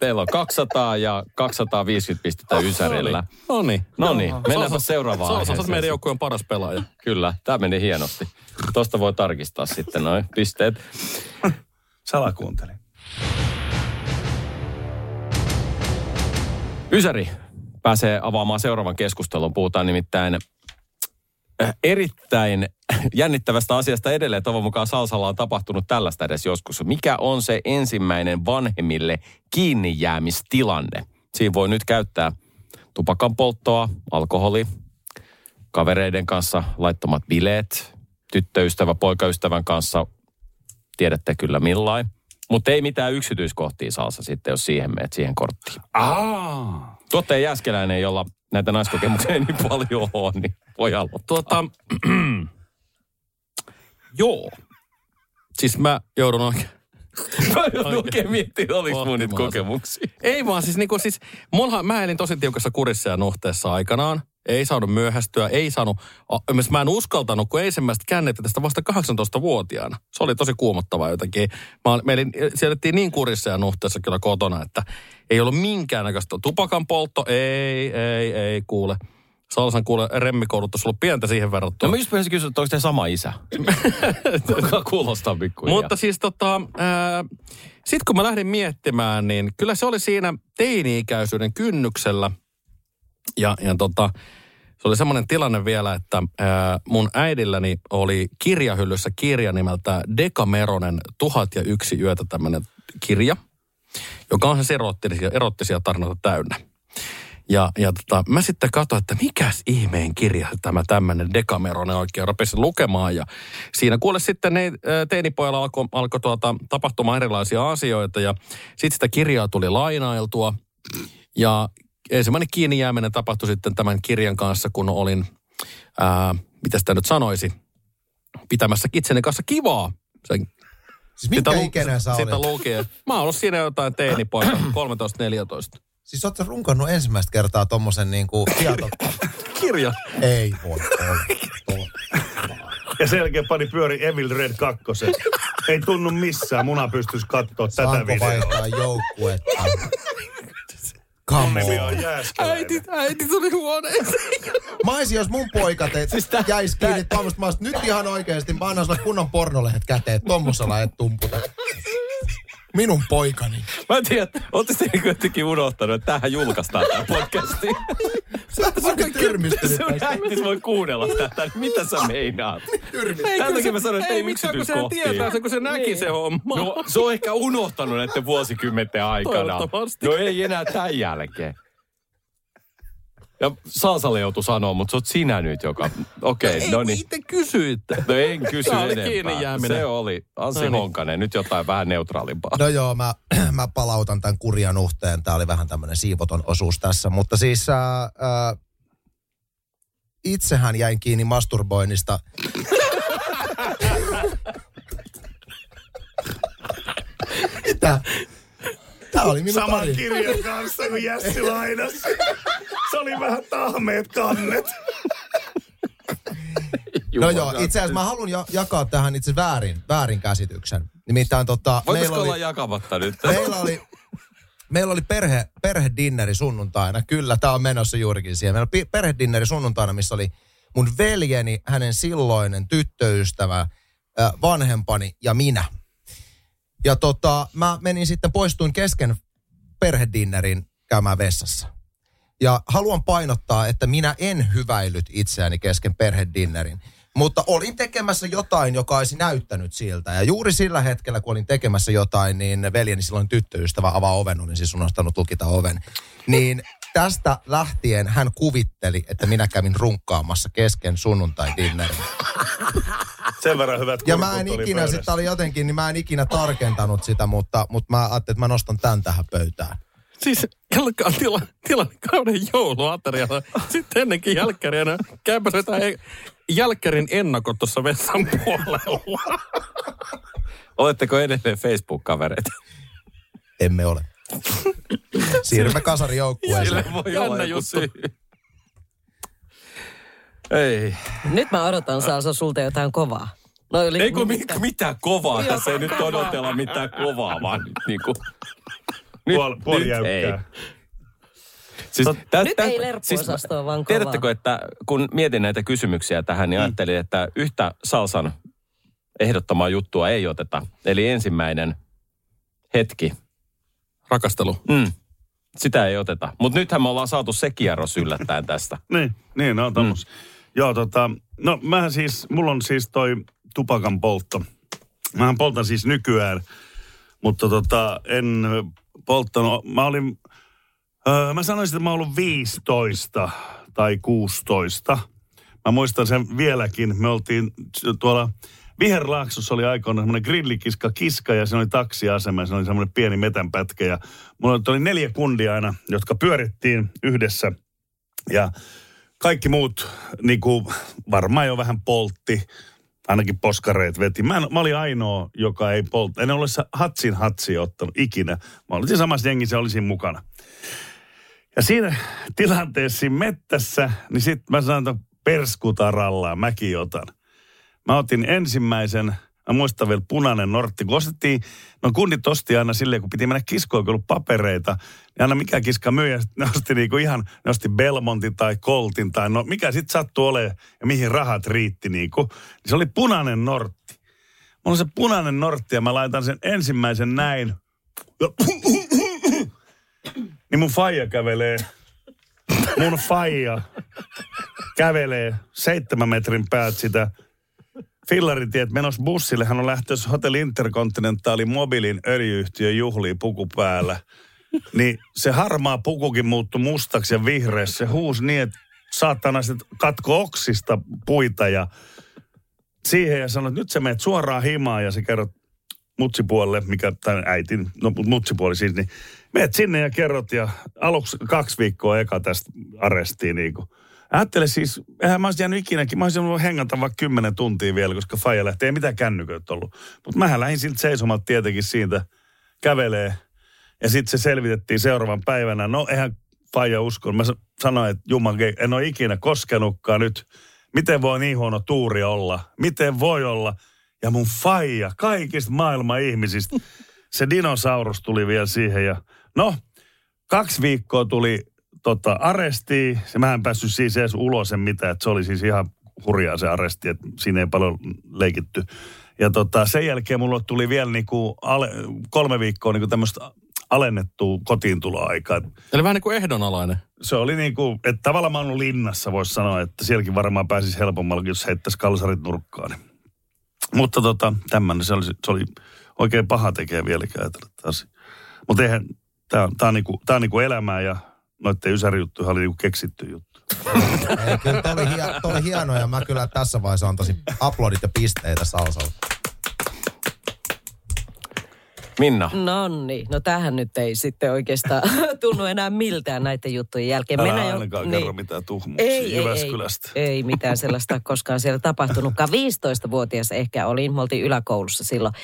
Teillä on 200 ja 250 pistettä Ysärillä. No niin. No niin, mennäänpä seuraavaan Sä oot aiheeseen. meidän joukkueen paras pelaaja. Kyllä, tämä meni hienosti. Tuosta voi tarkistaa sitten noin pisteet. Salakuuntelin. Ysäri pääsee avaamaan seuraavan keskustelun. Puhutaan nimittäin äh, erittäin jännittävästä asiasta edelleen. Toivon mukaan Salsalla on tapahtunut tällaista edes joskus. Mikä on se ensimmäinen vanhemmille kiinni jäämistilanne? Siinä voi nyt käyttää tupakan polttoa, alkoholi, kavereiden kanssa laittomat bileet, tyttöystävä, poikaystävän kanssa, tiedätte kyllä millain. Mutta ei mitään yksityiskohtia Salsa sitten, jos siihen meet siihen korttiin. Aa. Tuottaja Jääskeläinen, jolla näitä naiskokemuksia ei niin paljon ole, niin voi aloittaa. Tuota, joo. Siis mä joudun oikein... Mä joudun oikein miettimään, oliko mun niitä kokemuksia. Ei vaan siis, niinku, siis mullahan, mä elin tosi tiukassa kurissa ja nuhteessa aikanaan. Ei saanut myöhästyä, ei saanut, mä en uskaltanut, kun ensimmäistä käännettä tästä vasta 18-vuotiaana. Se oli tosi kuumottavaa jotenkin. Mä, me elettiin niin kurissa ja nuhteessa kyllä kotona, että ei ollut minkäännäköistä tupakan poltto, ei, ei, ei kuule. Salsan kuule remmikoulutus ollut pientä siihen verrattuna. No mä just pyysin kysyä, että onko te sama isä? Kuulostaa pikkuhiljaa. Mutta siis tota, sitten kun mä lähdin miettimään, niin kyllä se oli siinä teini-ikäisyyden kynnyksellä. Ja, ja tota, se oli semmoinen tilanne vielä, että ää, mun äidilläni oli kirjahyllyssä kirja nimeltä Dekameronen Tuhat ja yksi yötä tämmöinen kirja, joka on se erottisia, erottisia tarinoita täynnä. Ja, ja tota, mä sitten katsoin, että mikäs ihmeen kirja tämä tämmöinen Dekameronen oikein rupesin lukemaan. Ja siinä kuule sitten ne, teinipojalla alkoi alko tuota, tapahtumaan erilaisia asioita ja sitten sitä kirjaa tuli lainailtua. Ja ensimmäinen kiinni jääminen tapahtui sitten tämän kirjan kanssa, kun olin, ää, mitä sitä nyt sanoisi, pitämässä itseni kanssa kivaa. Sen, Siis minkä lu- ikäinen sä sitä lukien. Mä oon ollut siinä jotain teinipoika, 13-14. Siis oot sä runkannut ensimmäistä kertaa tommosen niinku tieto... Kirja. Ei voi olla. Ja sen jälkeen pani pyöri Evil Red 2. Ei tunnu missään. Muna pystyisi katsoa tätä Saanko videoa. vaihtaa joukkuetta? Come on. Äiti, äiti tuli huoneeseen. Mä olisin, jos mun poika te, siis tää- jäis kiinni tuommoista, mä olisin, nyt ihan oikeesti, mä annan sulle kunnon pornolehdet käteen, tommosella et tumputa. Minun poikani. Mä en tiedä, ootte te jotenkin unohtanut, että tähän julkaistaan tämä podcasti. Mä oon tyrmistynyt Sun äitis voi kuunnella tätä, niin mitä sä meinaat? Tämän takia mä sanoin, että ei yksityiskohtia. sehän tietää sen, kun se näki Niin. se homma. No, se on ehkä unohtanut näiden vuosikymmenten aikana. No ei enää tämän jälkeen. Ja Saasalle joutui sanoa, mutta se oot sinä nyt, joka... Okei, okay, Ei, no kun niin. itse kysyitte. No en kysy oli enempää. kiinni jääminen. Se oli Anssi No niin. Honkanen. Nyt jotain vähän neutraalimpaa. No joo, mä, mä palautan tämän kurjan uhteen. Tämä oli vähän tämmöinen siivoton osuus tässä. Mutta siis ää, ää, itsehän jäin kiinni masturboinnista. Mitä? Tämä oli minun Saman tarina. kirjan kanssa kuin Jässi lainas. Se oli vähän tahmeet kannet. No joo, itse asiassa mä haluan ja- jakaa tähän itse väärin, väärin käsityksen. Nimittäin tota, Voitaisiko meillä olla oli, jakamatta nyt? meillä oli, meillä oli perhe, perhedinneri sunnuntaina. Kyllä, tämä on menossa juurikin siihen. Meillä oli perhedinneri sunnuntaina, missä oli mun veljeni, hänen silloinen tyttöystävä, vanhempani ja minä. Ja tota, mä menin sitten, poistuin kesken perhedinnerin käymään vessassa. Ja haluan painottaa, että minä en hyväillyt itseäni kesken perhedinnerin. Mutta olin tekemässä jotain, joka olisi näyttänyt siltä. Ja juuri sillä hetkellä, kun olin tekemässä jotain, niin veljeni silloin tyttöystävä avaa oven, olin siis unohtanut lukita oven. Niin tästä lähtien hän kuvitteli, että minä kävin runkkaamassa kesken sunnuntai-dinnerin. Sen verran hyvät Ja mä en ikinä, sitten oli jotenkin, niin mä en ikinä tarkentanut sitä, mutta, mutta mä ajattelin, että mä nostan tämän tähän pöytään. Siis alkaa tila, tilannekauden jouluaterialla. Sitten ennenkin jälkkäriä. No, käypä se jotain jälkkärin ennakot tuossa vessan puolella. Oletteko edelleen Facebook-kavereita? Emme ole. Siirrymme kasarijoukkueeseen. Sille voi Jännä olla joku juttu. Ei. Nyt mä odotan Salsa sulta jotain kovaa. No, oli Ei kun mi- nimittäin- mitään kovaa. Joo, Tässä ei nyt odotella mitään kovaa, vaan nyt niinku... Puoli, puoli nyt jäykkää. ei. Siis, tä, Nyt ei lerppuosastoa, vaan kovaa. Tiedättekö, että kun mietin näitä kysymyksiä tähän, niin ajattelin, että yhtä Salsan ehdottomaa juttua ei oteta. Eli ensimmäinen hetki. Rakastelu. Mm. Sitä ei oteta. Mutta nythän me ollaan saatu se kierros yllättäen tästä. Niin, niin, no tommos. Mm. Joo, tota, no mähän siis, mulla on siis toi tupakan poltto. Mähän poltan siis nykyään, mutta tota, en polttanut, mä olin, öö, mä sanoisin, että mä ollut 15 tai 16. Mä muistan sen vieläkin, me oltiin tuolla Viherlaaksossa oli aikoina semmoinen grillikiska kiska ja se oli taksiasema se oli semmoinen pieni metänpätkä ja mulla oli neljä kundia aina, jotka pyörittiin yhdessä ja kaikki muut niin kuin, varmaan jo vähän poltti, ainakin poskareet veti. Mä, en, mä olin ainoa, joka ei poltta. En ole hatsin hatsi ottanut ikinä. Mä olin samassa jengissä, olisin mukana. Ja siinä tilanteessa siinä mettässä, niin sitten mä sanoin, että perskutaralla mäkin otan. Mä otin ensimmäisen, mä muistan vielä punainen nortti, kun ostettiin, no kunnit osti aina silleen, kun piti mennä kiskoon, kun ollut papereita, niin aina mikä kiska myyjä, sit ne osti niinku ihan, ne osti Belmontin tai Coltin tai no mikä sitten sattui olemaan ja mihin rahat riitti niinku. Niin se oli punainen nortti. Mulla on se punainen nortti ja mä laitan sen ensimmäisen näin. Ja niin mun faija kävelee, mun faija kävelee seitsemän metrin päät sitä Fillaritiet menossa bussille. Hän on lähtössä Hotel Intercontinentaali mobiilin öljyyhtiön juhliin puku päällä. Niin se harmaa pukukin muuttui mustaksi ja vihreäksi. Se huusi niin, että saatana sit katko oksista puita ja siihen ja sanoi, että nyt sä menet suoraan himaan ja sä kerrot mutsipuolelle, mikä, tai äitin, no mut mutsipuoli siis, niin meet sinne ja kerrot ja aluksi kaksi viikkoa eka tästä arestiin niin kuin. Ajattele siis, eihän mä olisin jäänyt ikinäkin, mä olisin ollut hengata vaikka kymmenen tuntia vielä, koska Faija lähti, ei mitään kännyköitä ollut. Mutta mähän lähdin siltä seisomaan tietenkin siitä, kävelee. Ja sitten se selvitettiin seuraavan päivänä. No eihän Faija uskon. Mä sa- sanoin, että Juman, en ole ikinä koskenutkaan nyt. Miten voi niin huono tuuri olla? Miten voi olla? Ja mun Faija, kaikista maailman ihmisistä. Se dinosaurus tuli vielä siihen ja no, kaksi viikkoa tuli tota, arestiin. Se mä en päässyt siis edes ulos en mitään, että se oli siis ihan hurjaa se aresti, että siinä ei paljon leikitty. Ja tota, sen jälkeen mulle tuli vielä niinku ale, kolme viikkoa niinku tämmöistä alennettua kotiintuloaikaa. Eli vähän niin kuin ehdonalainen. Se oli niin kuin, että tavallaan mä ollut linnassa, voisi sanoa, että sielläkin varmaan pääsisi helpommalla, jos heittäisi kalsarit nurkkaan. Mutta tota, tämmöinen, se oli, se oli oikein paha tekee vieläkään ajatella taas. Mutta eihän, tää on, tää on, niinku, tää on niinku elämää ja noitten ysärijuttuja oli niinku keksitty juttu. Ei, kyllä toi oli, hie, toi oli hieno ja mä kyllä tässä vaiheessa antaisin aplodit ja pisteitä Salsalle. Minna. No niin, no tähän nyt ei sitten oikeastaan tunnu enää miltään näiden juttujen jälkeen. Älä Mennään ainakaan niin. kerro mitään tuhmuuksia Ei, ei, ei, Jyväskylästä. ei mitään sellaista koskaan siellä tapahtunutkaan. 15-vuotias ehkä olin, me oltiin yläkoulussa silloin.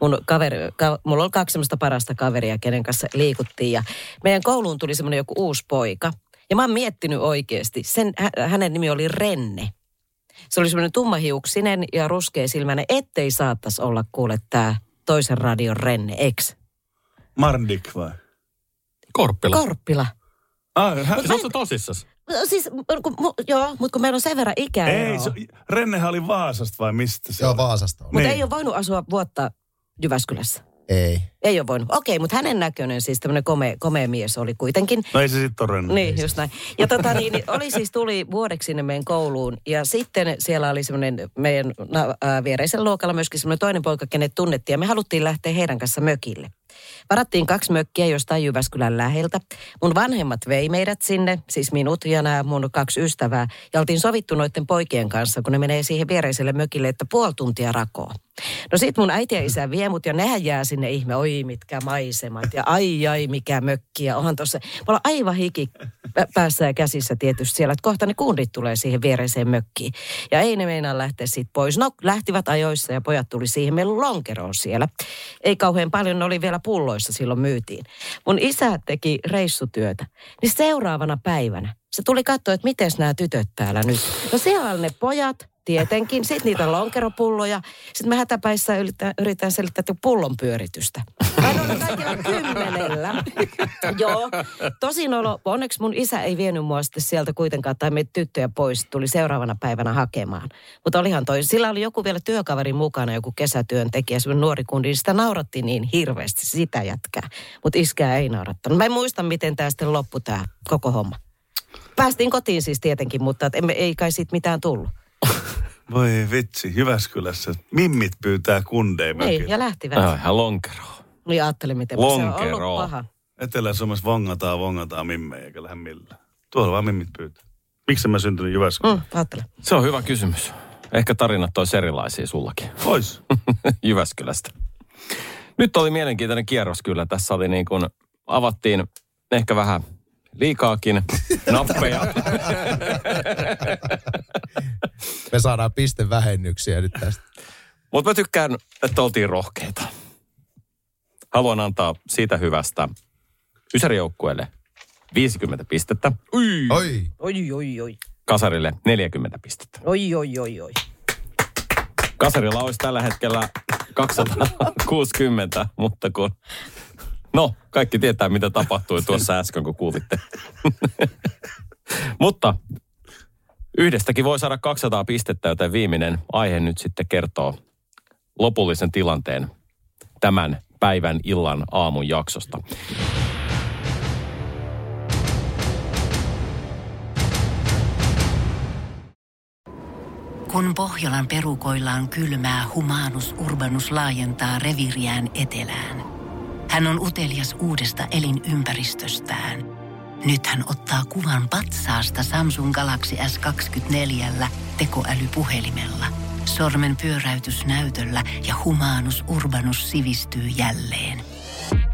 Mun kaveri, ka, mulla oli kaksi semmoista parasta kaveria, kenen kanssa liikuttiin. Ja meidän kouluun tuli semmoinen joku uusi poika. Ja mä oon miettinyt oikeasti, sen, hä, hänen nimi oli Renne. Se oli semmoinen tummahiuksinen ja ruskeasilmäinen, ettei saattaisi olla kuule tää toisen radion Renne, eks? Mardik vai? Korppila. Korppila. Ah, hän, Siis ootko tosissas? No Siis, kun, mu- joo, mutta kun meillä on sen verran ikää ei, se, Rennehän oli Vaasasta vai mistä se Joo, on? Vaasasta. Mutta Niin. ei ole voinut asua vuotta Jyväskylässä. Ei. Ei ole voinut. Okei, mutta hänen näköinen siis tämmöinen komea, komea mies oli kuitenkin. No ei se sitten ole Renne. Niin, just näin. Ja tota niin, niin oli siis, tuli vuodeksi sinne meidän kouluun. Ja sitten siellä oli semmoinen meidän na- ää, viereisellä luokalla myöskin semmoinen toinen poika, kenet tunnettiin. Ja me haluttiin lähteä heidän kanssa mökille. Varattiin kaksi mökkiä jostain Jyväskylän läheltä. Mun vanhemmat vei meidät sinne, siis minut ja nämä mun kaksi ystävää. Ja oltiin sovittu noiden poikien kanssa, kun ne menee siihen viereiselle mökille, että puoli tuntia rakoa. No sit mun äiti ja isä vie mut ja nehän jää sinne ihme, oi mitkä maisemat ja ai ai mikä mökki. Ja onhan tossa, mulla on aivan hiki pä- päässä ja käsissä tietysti siellä, että kohta ne kundit tulee siihen viereiseen mökkiin. Ja ei ne meinaa lähteä siitä pois. No lähtivät ajoissa ja pojat tuli siihen, meillä on lonkeroon siellä. Ei kauhean paljon, ne oli vielä pulloissa silloin myytiin. Mun isä teki reissutyötä, niin seuraavana päivänä se tuli katsoa, että miten nämä tytöt täällä nyt. No siellä on ne pojat, tietenkin. Sitten niitä on lonkeropulloja. Sitten mä hätäpäissä yritän, yritän selittää pullon pyöritystä. Olen kaikilla kymmenellä. Joo. Tosin olo, onneksi mun isä ei vienyt mua sitten sieltä kuitenkaan, tai meitä tyttöjä pois, tuli seuraavana päivänä hakemaan. Mutta olihan toi, sillä oli joku vielä työkaveri mukana, joku kesätyöntekijä, semmoinen nuori kundi, niin sitä nauratti niin hirveästi sitä jätkää. Mutta iskää ei naurattanut. Mä en muista, miten tämä sitten loppui tämä koko homma. Päästiin kotiin siis tietenkin, mutta emme, ei kai siitä mitään tullut. Voi vitsi, Jyväskylässä. Mimmit pyytää kundeja Niin, mökille. ja lähtivät. Ah, ihan lonkeroa. Niin ajattelin, miten se on ollut paha. Etelä-Suomessa vongataan, vongataan mimmejä, eikä lähde millään. Tuolla vaan mimmit pyytää. Miksi mä syntynyt Jyväskylään? Mm, ajattele. Se on hyvä kysymys. Ehkä tarinat olisi erilaisia sullakin. Ois. Jyväskylästä. Nyt oli mielenkiintoinen kierros kyllä. Tässä oli niin kuin, avattiin ehkä vähän liikaakin nappeja. Me saadaan pistevähennyksiä nyt tästä. Mutta mä tykkään, että oltiin rohkeita. Haluan antaa siitä hyvästä Ysärijoukkueelle 50 pistettä, Oi. Oi, oi, oi. Kasarille 40 pistettä. Oi, oi, oi, oi. Kasarilla olisi tällä hetkellä 260, mutta kun... No, kaikki tietää, mitä tapahtui tuossa äsken, kun kuulitte. mutta yhdestäkin voi saada 200 pistettä, joten viimeinen aihe nyt sitten kertoo lopullisen tilanteen tämän päivän, illan, aamun jaksosta. Kun Pohjolan perukoillaan kylmää, humanus urbanus laajentaa reviriään etelään. Hän on utelias uudesta elinympäristöstään. Nyt hän ottaa kuvan patsaasta Samsung Galaxy S24 tekoälypuhelimella. Sormen pyöräytys näytöllä ja humanus urbanus sivistyy jälleen.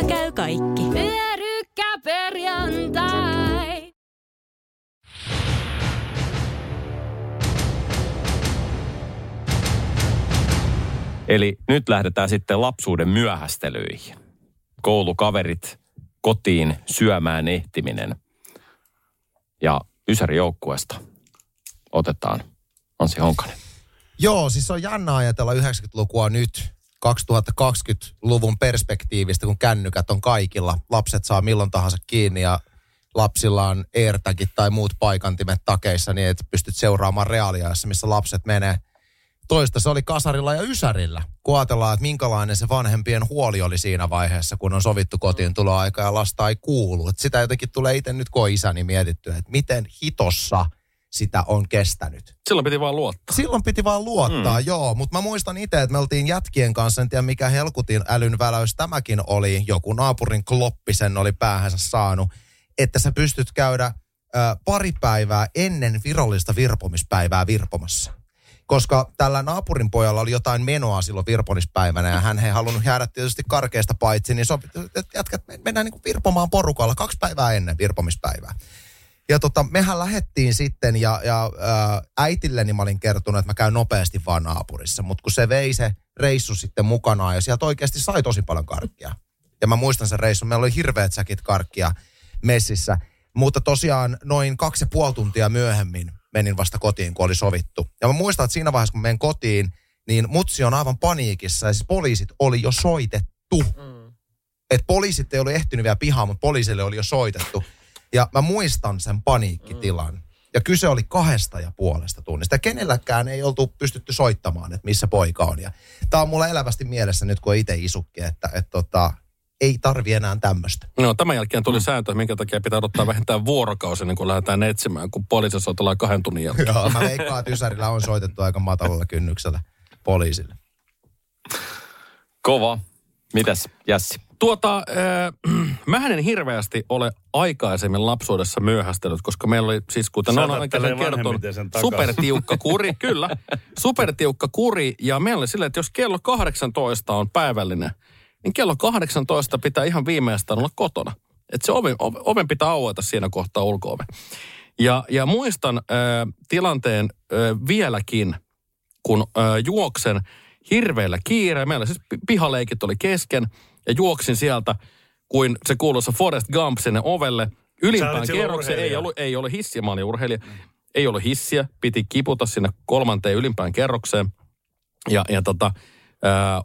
Kotona käy kaikki. Pyörykkäperjantai. Eli nyt lähdetään sitten lapsuuden myöhästelyihin. Koulukaverit kotiin syömään ehtiminen. Ja Ysäri joukkueesta otetaan Ansi Honkanen. Joo, siis on jännä ajatella 90-lukua nyt 2020-luvun perspektiivistä, kun kännykät on kaikilla. Lapset saa milloin tahansa kiinni ja lapsilla on AirTagit tai muut paikantimet takeissa niin, että pystyt seuraamaan reaaliajassa, missä lapset menee. Toista se oli kasarilla ja ysärillä, kun ajatellaan, että minkälainen se vanhempien huoli oli siinä vaiheessa, kun on sovittu kotiin tuloaika ja lasta ei kuulu. Et sitä jotenkin tulee itse nyt, kun on isäni mietitty, että miten hitossa sitä on kestänyt. Silloin piti vaan luottaa. Silloin piti vaan luottaa, mm. joo. Mutta mä muistan itse, että me oltiin jätkien kanssa, en tiedä mikä helkutin älyn väläys tämäkin oli. Joku naapurin kloppisen oli päähänsä saanut, että sä pystyt käydä ö, pari päivää ennen virallista virpomispäivää virpomassa. Koska tällä naapurin pojalla oli jotain menoa silloin virpomispäivänä ja hän ei halunnut jäädä tietysti karkeasta paitsi, niin sopi, että jätkät, me- mennään niin kuin virpomaan porukalla kaksi päivää ennen virpomispäivää. Ja tota, mehän lähettiin sitten ja, ja ää, äitilleni mä olin kertonut, että mä käyn nopeasti vaan naapurissa. Mutta kun se vei se reissu sitten mukanaan ja sieltä oikeasti sai tosi paljon karkkia. Ja mä muistan sen reissun, meillä oli hirveät säkit karkkia messissä. Mutta tosiaan noin kaksi ja puoli tuntia myöhemmin menin vasta kotiin, kun oli sovittu. Ja mä muistan, että siinä vaiheessa, kun menen kotiin, niin mutsi on aivan paniikissa ja siis poliisit oli jo soitettu. Mm. Että poliisit ei ollut ehtinyt vielä pihaan, mutta poliisille oli jo soitettu. Ja mä muistan sen paniikkitilan. Mm. Ja kyse oli kahdesta ja puolesta tunnista. Ja kenelläkään ei oltu pystytty soittamaan, että missä poika on. Ja tää on mulla elävästi mielessä nyt, kun itse isukki, että et tota, ei tarvi enää tämmöistä. No, tämän jälkeen tuli sääntö, minkä takia pitää odottaa vähintään vuorokausi, ennen kuin lähdetään etsimään, kun poliisissa soitellaan kahden tunnin jälkeen. Joo, mä veikkaan, että Ysärillä on soitettu aika matalalla kynnyksellä poliisille. Kova. Mitäs, Jässi? Tuota, äh, mähän en hirveästi ole aikaisemmin lapsuudessa myöhästellyt, koska meillä oli siis, kuten on tälleen kertonut, supertiukka kuri, kyllä, supertiukka kuri. Ja meillä oli silleen, että jos kello 18 on päivällinen, niin kello 18 pitää ihan viimeistään olla kotona. Että se oven, oven- oven pitää aueta siinä kohtaa ulko Ja, ja muistan äh, tilanteen äh, vieläkin, kun äh, juoksen hirveällä kiire. Meillä siis pi- pihaleikit oli kesken ja juoksin sieltä, kuin se kuuluisa Forrest Gump sinne ovelle. Ylimpään kerrokseen ei ollut, ei ollut hissiä, mä olin urheilija. Ei ollut hissiä, piti kiputa sinne kolmanteen ylimpään kerrokseen. Ja, ja tota, ää,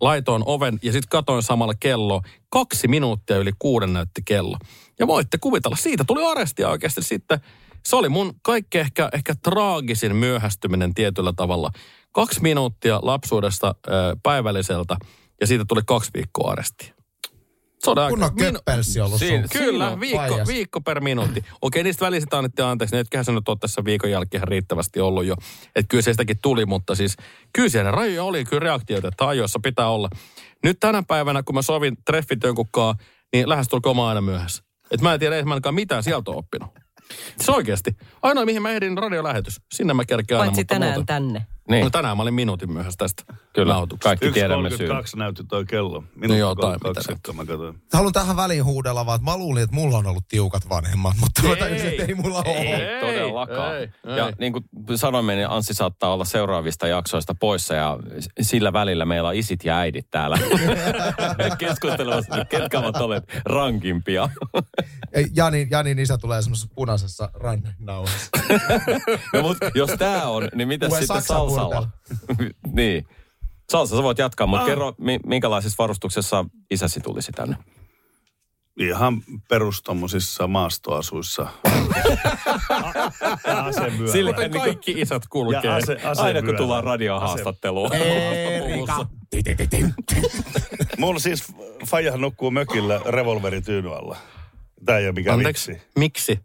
laitoin oven ja sitten katoin samalla kello. Kaksi minuuttia yli kuuden näytti kello. Ja voitte kuvitella, siitä tuli arestia oikeasti sitten. Se oli mun kaikkein ehkä, ehkä traagisin myöhästyminen tietyllä tavalla. Kaksi minuuttia lapsuudesta päivälliseltä ja siitä tuli kaksi viikkoa arestia. Se on aika... Kunnon minu- köppelsi ollut Siinä- sun. Kyllä, viikko, Paijas. viikko per minuutti. Okei, niistä välisistä annettiin anteeksi. Ne, etköhän se nyt ole tässä viikon jälkeen riittävästi ollut jo. Että kyllä se sitäkin tuli, mutta siis kyllä siellä rajoja oli, kyllä reaktioita, että ajoissa pitää olla. Nyt tänä päivänä, kun mä sovin treffit jonkun niin lähes tulkoon aina myöhässä. Että mä en tiedä, että mä ainakaan mitään sieltä ole oppinut. Se oikeasti. Ainoa, mihin mä ehdin radiolähetys. Sinne mä kerkeän aina, Paitsi mutta tänään muuten. tänne. Niin, No tänään mä olin minuutin myöhässä tästä. kyllä. nautuksesta. Kaikki tiedämme syyn. 1.32 näytti toi kello. No joo, tai Minuutti mitä 32, mä katsoin. Haluan tähän väliin huudella vaan, että mä luulin, että mulla on ollut tiukat vanhemmat, mutta mä tajusin, että ei mulla ole. Ei todellakaan. ei, ei. Ja niin kuin sanoimme, niin Anssi saattaa olla seuraavista jaksoista poissa ja sillä välillä meillä on isit ja äidit täällä keskustelemassa, ketkä ovat olleet rankimpia. Ei, Jani, Janin isä tulee semmoisessa punaisessa rannenauhassa. No mutta jos tää on, niin Tulee sitten Saksan Salsalla? niin. Salsa, sä voit jatkaa, mutta Ah. kerro, mi- minkälaisessa varustuksessa isäsi tulisi tänne? Ihan perustommosissa maastoasuissa. Asevyöllä. Sille- Kuten kaikki isät kulkee. Ase, ase Aina kun tullaan radiohaastatteluun. Mulla siis Fajahan nukkuu mökillä revolverityyny alla. Tää ei ole mikään Anteeksi, miksi?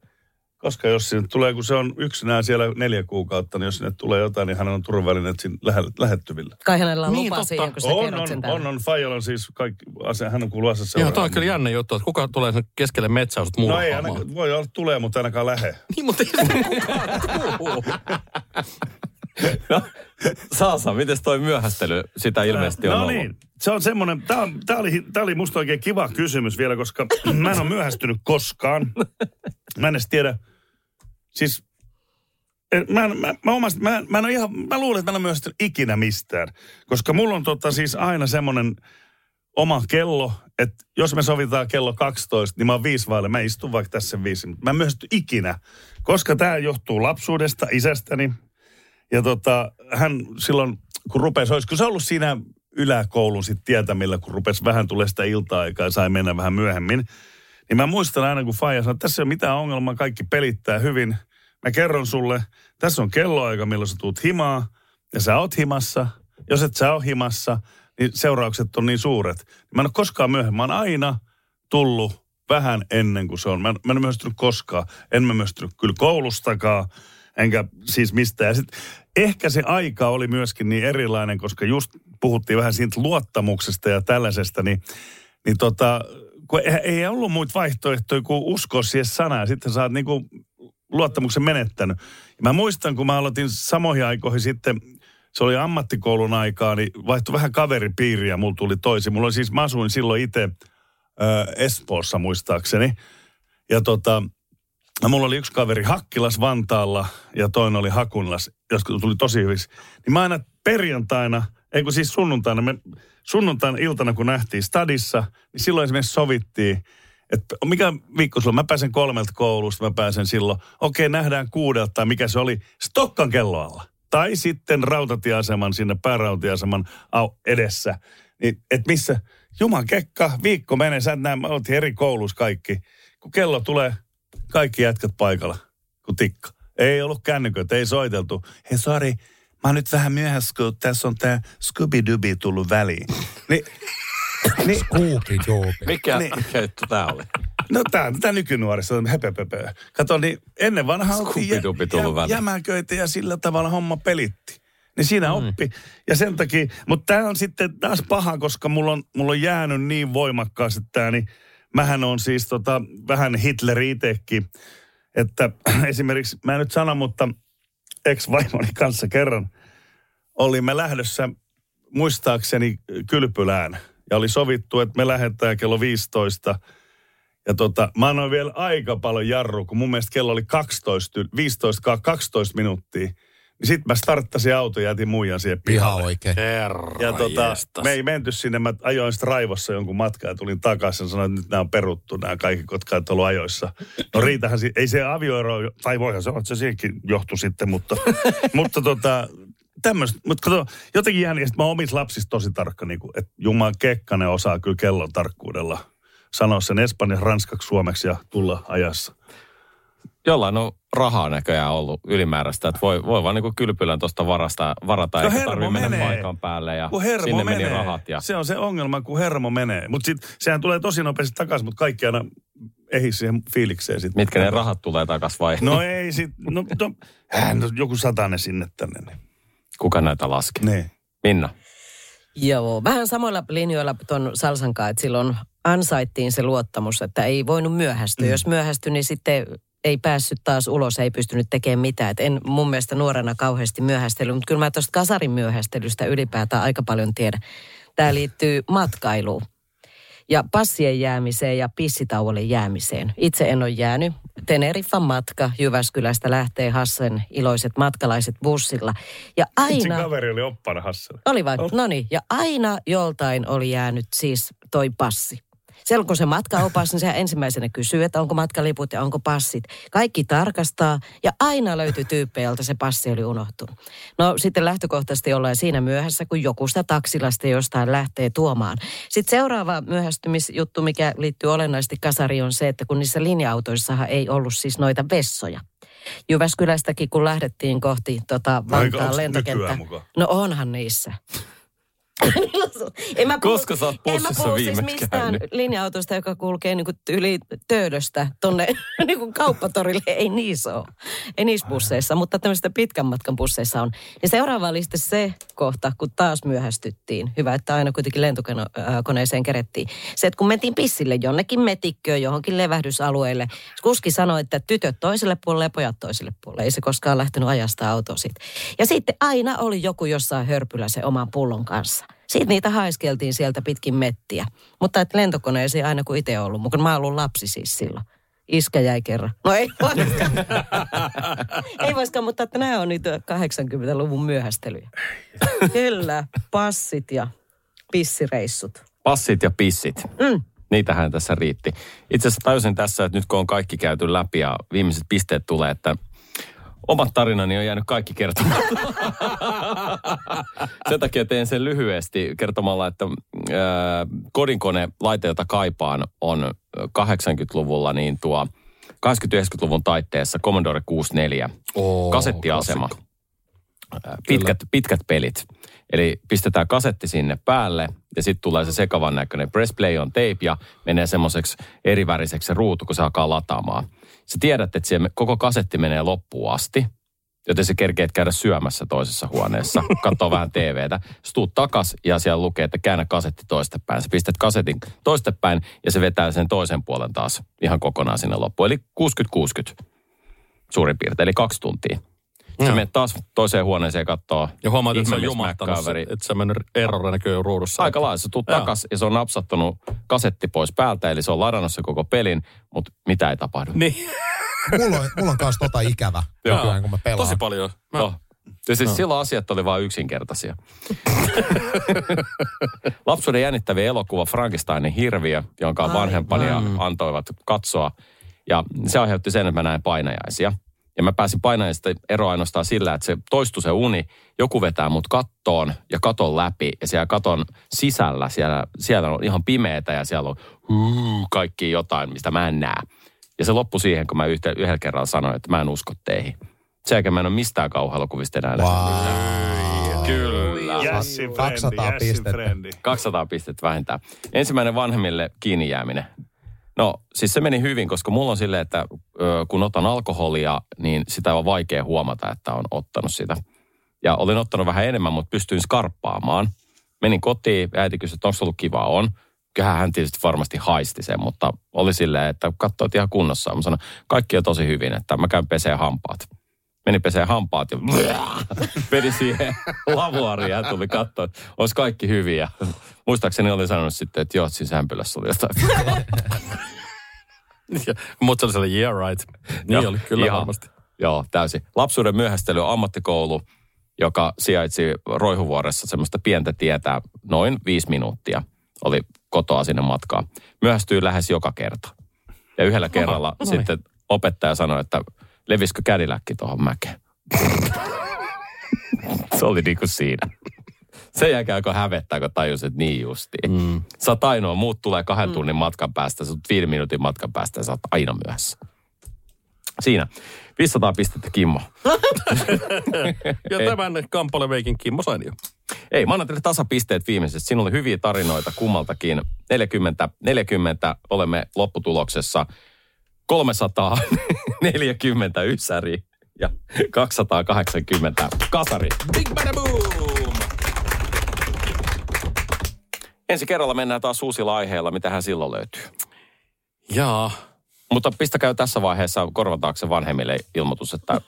Koska jos sinne tulee, kun se on yksinään siellä neljä kuukautta, niin jos sinne tulee jotain, niin hän on turvallinen siinä lähe- lähettyvillä. Kai hänellä on Niin, lupa totta. siihen, kun sä On, kerrot sen on, on, on. Fajalla on siis kaikki, ase, hän on kuullut asessa. Joo, toi on kyllä jännä juttu, että kuka tulee sinne keskelle metsäysut No ei, ainakaan, voi olla tulee, mutta ainakaan lähe. Niin, mutta ei sitä kukaan tuu. No, Salsa, miten toi myöhästely sitä ilmeisesti on no ollut? niin, se on semmoinen, tää, tää, oli, tää oli musta oikein kiva kysymys vielä, koska mä en ole myöhästynyt koskaan. Mä en edes tiedä, siis en- mä, en- mä, mä, omasta, mä, mä, en ihan, mä luulen, että mä en ole myöhästynyt ikinä mistään. Koska mulla on tota siis aina semmoinen oma kello, että jos me sovitaan kello 12, niin mä oon viisi vaille. Mä istun vaikka tässä viisi. Mä en myöhästy ikinä, koska tämä johtuu lapsuudesta, isästäni. Ja tota, hän silloin, kun rupesi, olisiko se ollut siinä yläkoulun sit tietämillä, kun rupesi vähän tulee sitä ilta-aikaa ja sai mennä vähän myöhemmin. Niin mä muistan aina, kun Faija sanoi, että tässä ei ole mitään ongelmaa, kaikki pelittää hyvin. Mä kerron sulle, tässä on kelloaika, milloin sä tuut himaa, ja sä oot himassa. Jos et sä ole himassa, niin seuraukset on niin suuret. Mä en ole koskaan myöhemmin, mä oon aina tullut vähän ennen kuin se on. Mä en, mä en myöstynyt koskaan. En mä myöstynyt kyllä koulustakaan, enkä siis mistään. Ja sit ehkä se aika oli myöskin niin erilainen, koska just puhuttiin vähän siitä luottamuksesta ja tällaisesta, niin, niin tota, kun ei, ei ollut muita vaihtoehtoja kuin uskoa siihen sanaan. Sitten sä oot niinku luottamuksen menettänyt. Ja mä muistan, kun mä aloitin samoihin aikoihin sitten, se oli ammattikoulun aikaa, niin vaihtui vähän kaveripiiriä, ja mulla tuli toisi. Mulla oli siis, mä asuin silloin itse Espoossa muistaakseni. Ja tota, no mulla oli yksi kaveri Hakkilas Vantaalla ja toinen oli Hakunlas, jotka tuli tosi hyvissä. Niin mä aina perjantaina, ei kun siis sunnuntaina, me sunnuntaina iltana kun nähtiin stadissa, niin silloin esimerkiksi sovittiin, että mikä viikko sulla, mä pääsen kolmelta koulusta, mä pääsen silloin, okei nähdään kuudelta, mikä se oli, Stokkan kelloalla. Tai sitten rautatieaseman sinne päärautatieaseman au- edessä. Niin, et missä, juman kekka, viikko menee, sä et näe, oltiin eri koulussa kaikki. Kun kello tulee, kaikki jätkät paikalla, kun tikka. Ei ollut kännyköitä, ei soiteltu. Hei, sorry, mä oon nyt vähän myöhässä, kun tässä on tää Scooby-Dooby tullut väliin. Niin, niin, Scooby-Dooby. Mikä Niin. juttu tää oli? No tää, tää nykynuorissa on höpöpöpö. Kato, niin ennen oltiin jä, tullut väliin. jämäköitä ja sillä tavalla homma pelitti. Niin siinä mm. oppi. Ja sen takia, mutta tämä on sitten taas paha, koska mulla on, mulla on jäänyt niin voimakkaasti tämä, niin mähän on siis tota, vähän Hitleri itsekin. Että esimerkiksi, mä en nyt sano, mutta ex-vaimoni kanssa kerran olimme lähdössä muistaakseni kylpylään. Ja oli sovittu, että me lähdetään kello 15. Ja tota, mä annoin vielä aika paljon jarru, kun mun mielestä kello oli 12, yl- 15 12 minuuttia. Niin sit mä starttasin auto ja jätin muijan siihen Ihan pihalle. oikein. Herra Ja tota, jestas. me ei menty sinne, mä ajoin sitten raivossa jonkun matkaa ja tulin takaisin ja sanoin, että nyt nämä on peruttu, nämä kaikki, jotka et ollut ajoissa. No riitähän, si- ei se avioero, tai voihan se olla, että se siihenkin johtui sitten, mutta, mutta tota, tämmöistä, mutta kato, jotenkin jääni, ja mä oon omissa lapsissa tosi tarkka, niin kuin, että Juman Kekkanen osaa kyllä kellon tarkkuudella sanoa sen espanjan, ranskaksi, suomeksi ja tulla ajassa. Jollain on rahaa näköjään ollut ylimääräistä, että voi, voi vaan niin kylpylän tuosta varasta, varata, No eikä tarvitse mennä paikan päälle ja kun hermo sinne menee. meni rahat. Ja... Se on se ongelma, kun hermo menee. Mutta sehän tulee tosi nopeasti takaisin, mutta kaikki aina ehdi siihen fiilikseen sitten. Mitkä ne rahat tulee takas vai No ei sit, no, no, hän, no joku satanen sinne tänne. Niin. kuka näitä laski? niin. Minna. Joo, vähän samoilla linjoilla tuon Salsan kanssa, että silloin ansaittiin se luottamus, että ei voinut myöhästyä. Mm. Jos myöhästyi, niin sitten ei päässyt taas ulos, ei pystynyt tekemään mitään. Et en mun mielestä nuorena kauheasti myöhästellyt, mutta kyllä mä tuosta kasarin myöhästelystä ylipäätään aika paljon tiedän. Tämä liittyy matkailuun ja passien jäämiseen ja pissitauolle jäämiseen. Itse en ole jäänyt. Teneriffan matka Jyväskylästä lähtee Hassen iloiset matkalaiset bussilla. Ja Itse aina... kaveri oli oppana Hassel. Oli vai? Oh. No niin. Ja aina joltain oli jäänyt siis toi passi. Silloin kun se matkaopas, niin sehän ensimmäisenä kysyy, että onko matkaliput ja onko passit. Kaikki tarkastaa ja aina löytyy tyyppejä, jolta se passi oli unohtunut. No sitten lähtökohtaisesti ollaan siinä myöhässä, kun joku sitä taksilasta jostain lähtee tuomaan. Sitten seuraava myöhästymisjuttu, mikä liittyy olennaisesti kasariin, on se, että kun niissä linja-autoissahan ei ollut siis noita vessoja. Jyväskylästäkin, kun lähdettiin kohti tota Vantaan lentokenttää. mukaan? No onhan niissä. En mä Koska sä oot en mä bussissa puhu siis mistään käynyt? linja-autosta, joka kulkee niinku yli töydöstä tonne niinku kauppatorille. Ei niissä ole. Ei niissä busseissa, mutta tämmöistä pitkän matkan busseissa on. Ja seuraava oli sitten se kohta, kun taas myöhästyttiin. Hyvä, että aina kuitenkin lentokoneeseen kerettiin. Se, että kun mentiin pissille jonnekin metikköön, johonkin levähdysalueelle. Kuski sanoi, että tytöt toiselle puolelle ja pojat toiselle puolelle. Ei se koskaan lähtenyt ajasta autoa siitä. Ja sitten aina oli joku jossain hörpylä se oman pullon kanssa. Siitä niitä haiskeltiin sieltä pitkin mettiä. Mutta et lentokoneeseen aina kun itse ollut, mutta mä ollut lapsi siis silloin. Iskä jäi kerran. No ei voiskaan. ei voiskaan, mutta että nämä on niitä 80-luvun myöhästelyjä. Kyllä, passit ja pissireissut. Passit ja pissit. Mm. Niitähän tässä riitti. Itse asiassa tajusin tässä, että nyt kun on kaikki käyty läpi ja viimeiset pisteet tulee, että omat tarinani on jäänyt kaikki kertomaan. sen takia teen sen lyhyesti kertomalla, että äh, kodinkone laite, jota kaipaan, on 80-luvulla niin tuo 80-90-luvun taitteessa Commodore 64 Oo, kasettiasema. klassikko. Äh, Pitkät, pitkät pelit. Eli pistetään kasetti sinne päälle ja sitten tulee se sekavan näköinen press play on tape ja menee semmoiseksi eriväriseksi se ruutu, kun se alkaa lataamaan. Sä tiedät, että siellä koko kasetti menee loppuun asti, joten sä kerkeet käydä syömässä toisessa huoneessa, katsoa vähän TVtä. Sä tuut takas ja siellä lukee, että käännä kasetti toistepäin. Sä pistät kasetin toistepäin ja se vetää sen toisen puolen taas ihan kokonaan sinne loppuun. Eli 60-60 suurin piirtein, eli kaksi tuntia. Sä Joo. menet taas toiseen huoneeseen ja katsoo Ja huomaat, että se on se, MacGyveri. että se on mennyt errori näkyy ruudussa. Aika lailla. Sä tuut takas ja se on napsattanut kasetti pois päältä, eli se on ladannut se koko pelin, mutta mitä ei tapahdu. Niin. Mulla on, mulla on kanssa tota ikävä nykyään, kun mä pelaan. Tosi paljon. Mä, No. Ja siis silloin asiat oli vain yksinkertaisia. Lapsuuden jännittävä elokuva Frankensteinin hirviö, jonka vanhempani antoivat katsoa. Ja se aiheutti sen, että mä näin painajaisia. Ja mä pääsin painajaisista eroon ainoastaan sillä, että se toistui se uni. Joku vetää mut kattoon ja katon läpi. Ja siellä katon sisällä, siellä, siellä on ihan pimeätä ja siellä on huu, kaikki jotain, mistä mä en näe. Ja se loppui siihen, kun mä yhtä, yhdellä kerralla sanoin, että mä en usko teihin. Sen jälkeen mä en ole mistään kauhuelokuvista enää mitään. Kyllä. Frendi, 200 Jässin pistettä. frendi. 200 pistettä vähintään. Ensimmäinen vanhemmille kiinni jääminen. No siis se meni hyvin, koska mulla on silleen, että kun otan alkoholia, niin sitä on vaikea huomata, että on ottanut sitä. Ja olin ottanut vähän enemmän, mutta pystyin skarppaamaan. Menin kotiin, äiti kysyi, että onko ollut kiva on. Kyllähän hän tietysti varmasti haisti sen, mutta oli silleen, että katsoit ihan kunnossa. Mä sanoin, kaikki on tosi hyvin, että mä käyn pesee hampaat. Meni pesee hampaat ja meni siihen lavuariin ja tuli katsoa, että olisi kaikki hyviä. Muistaakseni oli sanonut sitten, että joo, siinä sämpylässä oli jotain. Mutta se oli sellainen, yeah right. Niin Joo, oli, kyllä ihan. varmasti. Joo, täysin. Lapsuuden myöhästely on ammattikoulu, joka sijaitsi Roihuvuoressa semmoista pientä tietää noin viisi minuuttia. Oli kotoa sinne matkaa. Myöhästyi lähes joka kerta. Ja yhdellä kerralla no niin. sitten opettaja sanoi, että leviskö kädiläkki tuohon mäkeen. Se oli niin kuin siinä. Sen jälkeen alkoi hävettää, kun tajusin, että niin justiin. Mm. Sä oot ainoa, muut tulee kahden tunnin matkan päästä, oot viiden minuutin matkan päästä ja sä oot aina myöhässä. Siinä. 500 pistettä Kimmo. Ja tämän kampaleveikin Kimmo Sainio. Ei, mä annan teille tasapisteet viimeisestä. Siinä oli hyviä tarinoita kummaltakin. 40, 40 olemme lopputuloksessa. 340 ysäri ja 280 kasari. Big bada boom! Ensi kerralla mennään taas uusilla aiheilla, mitä hän silloin löytyy. Jaa. Mutta pistäkää tässä vaiheessa korvan taakse vanhemmille ilmoitus, että,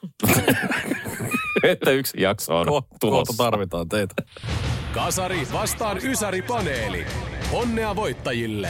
että yksi jakso on Ko- kohta tulossa. tarvitaan teitä. Kasari vastaan Ysäri-paneeli. Onnea voittajille!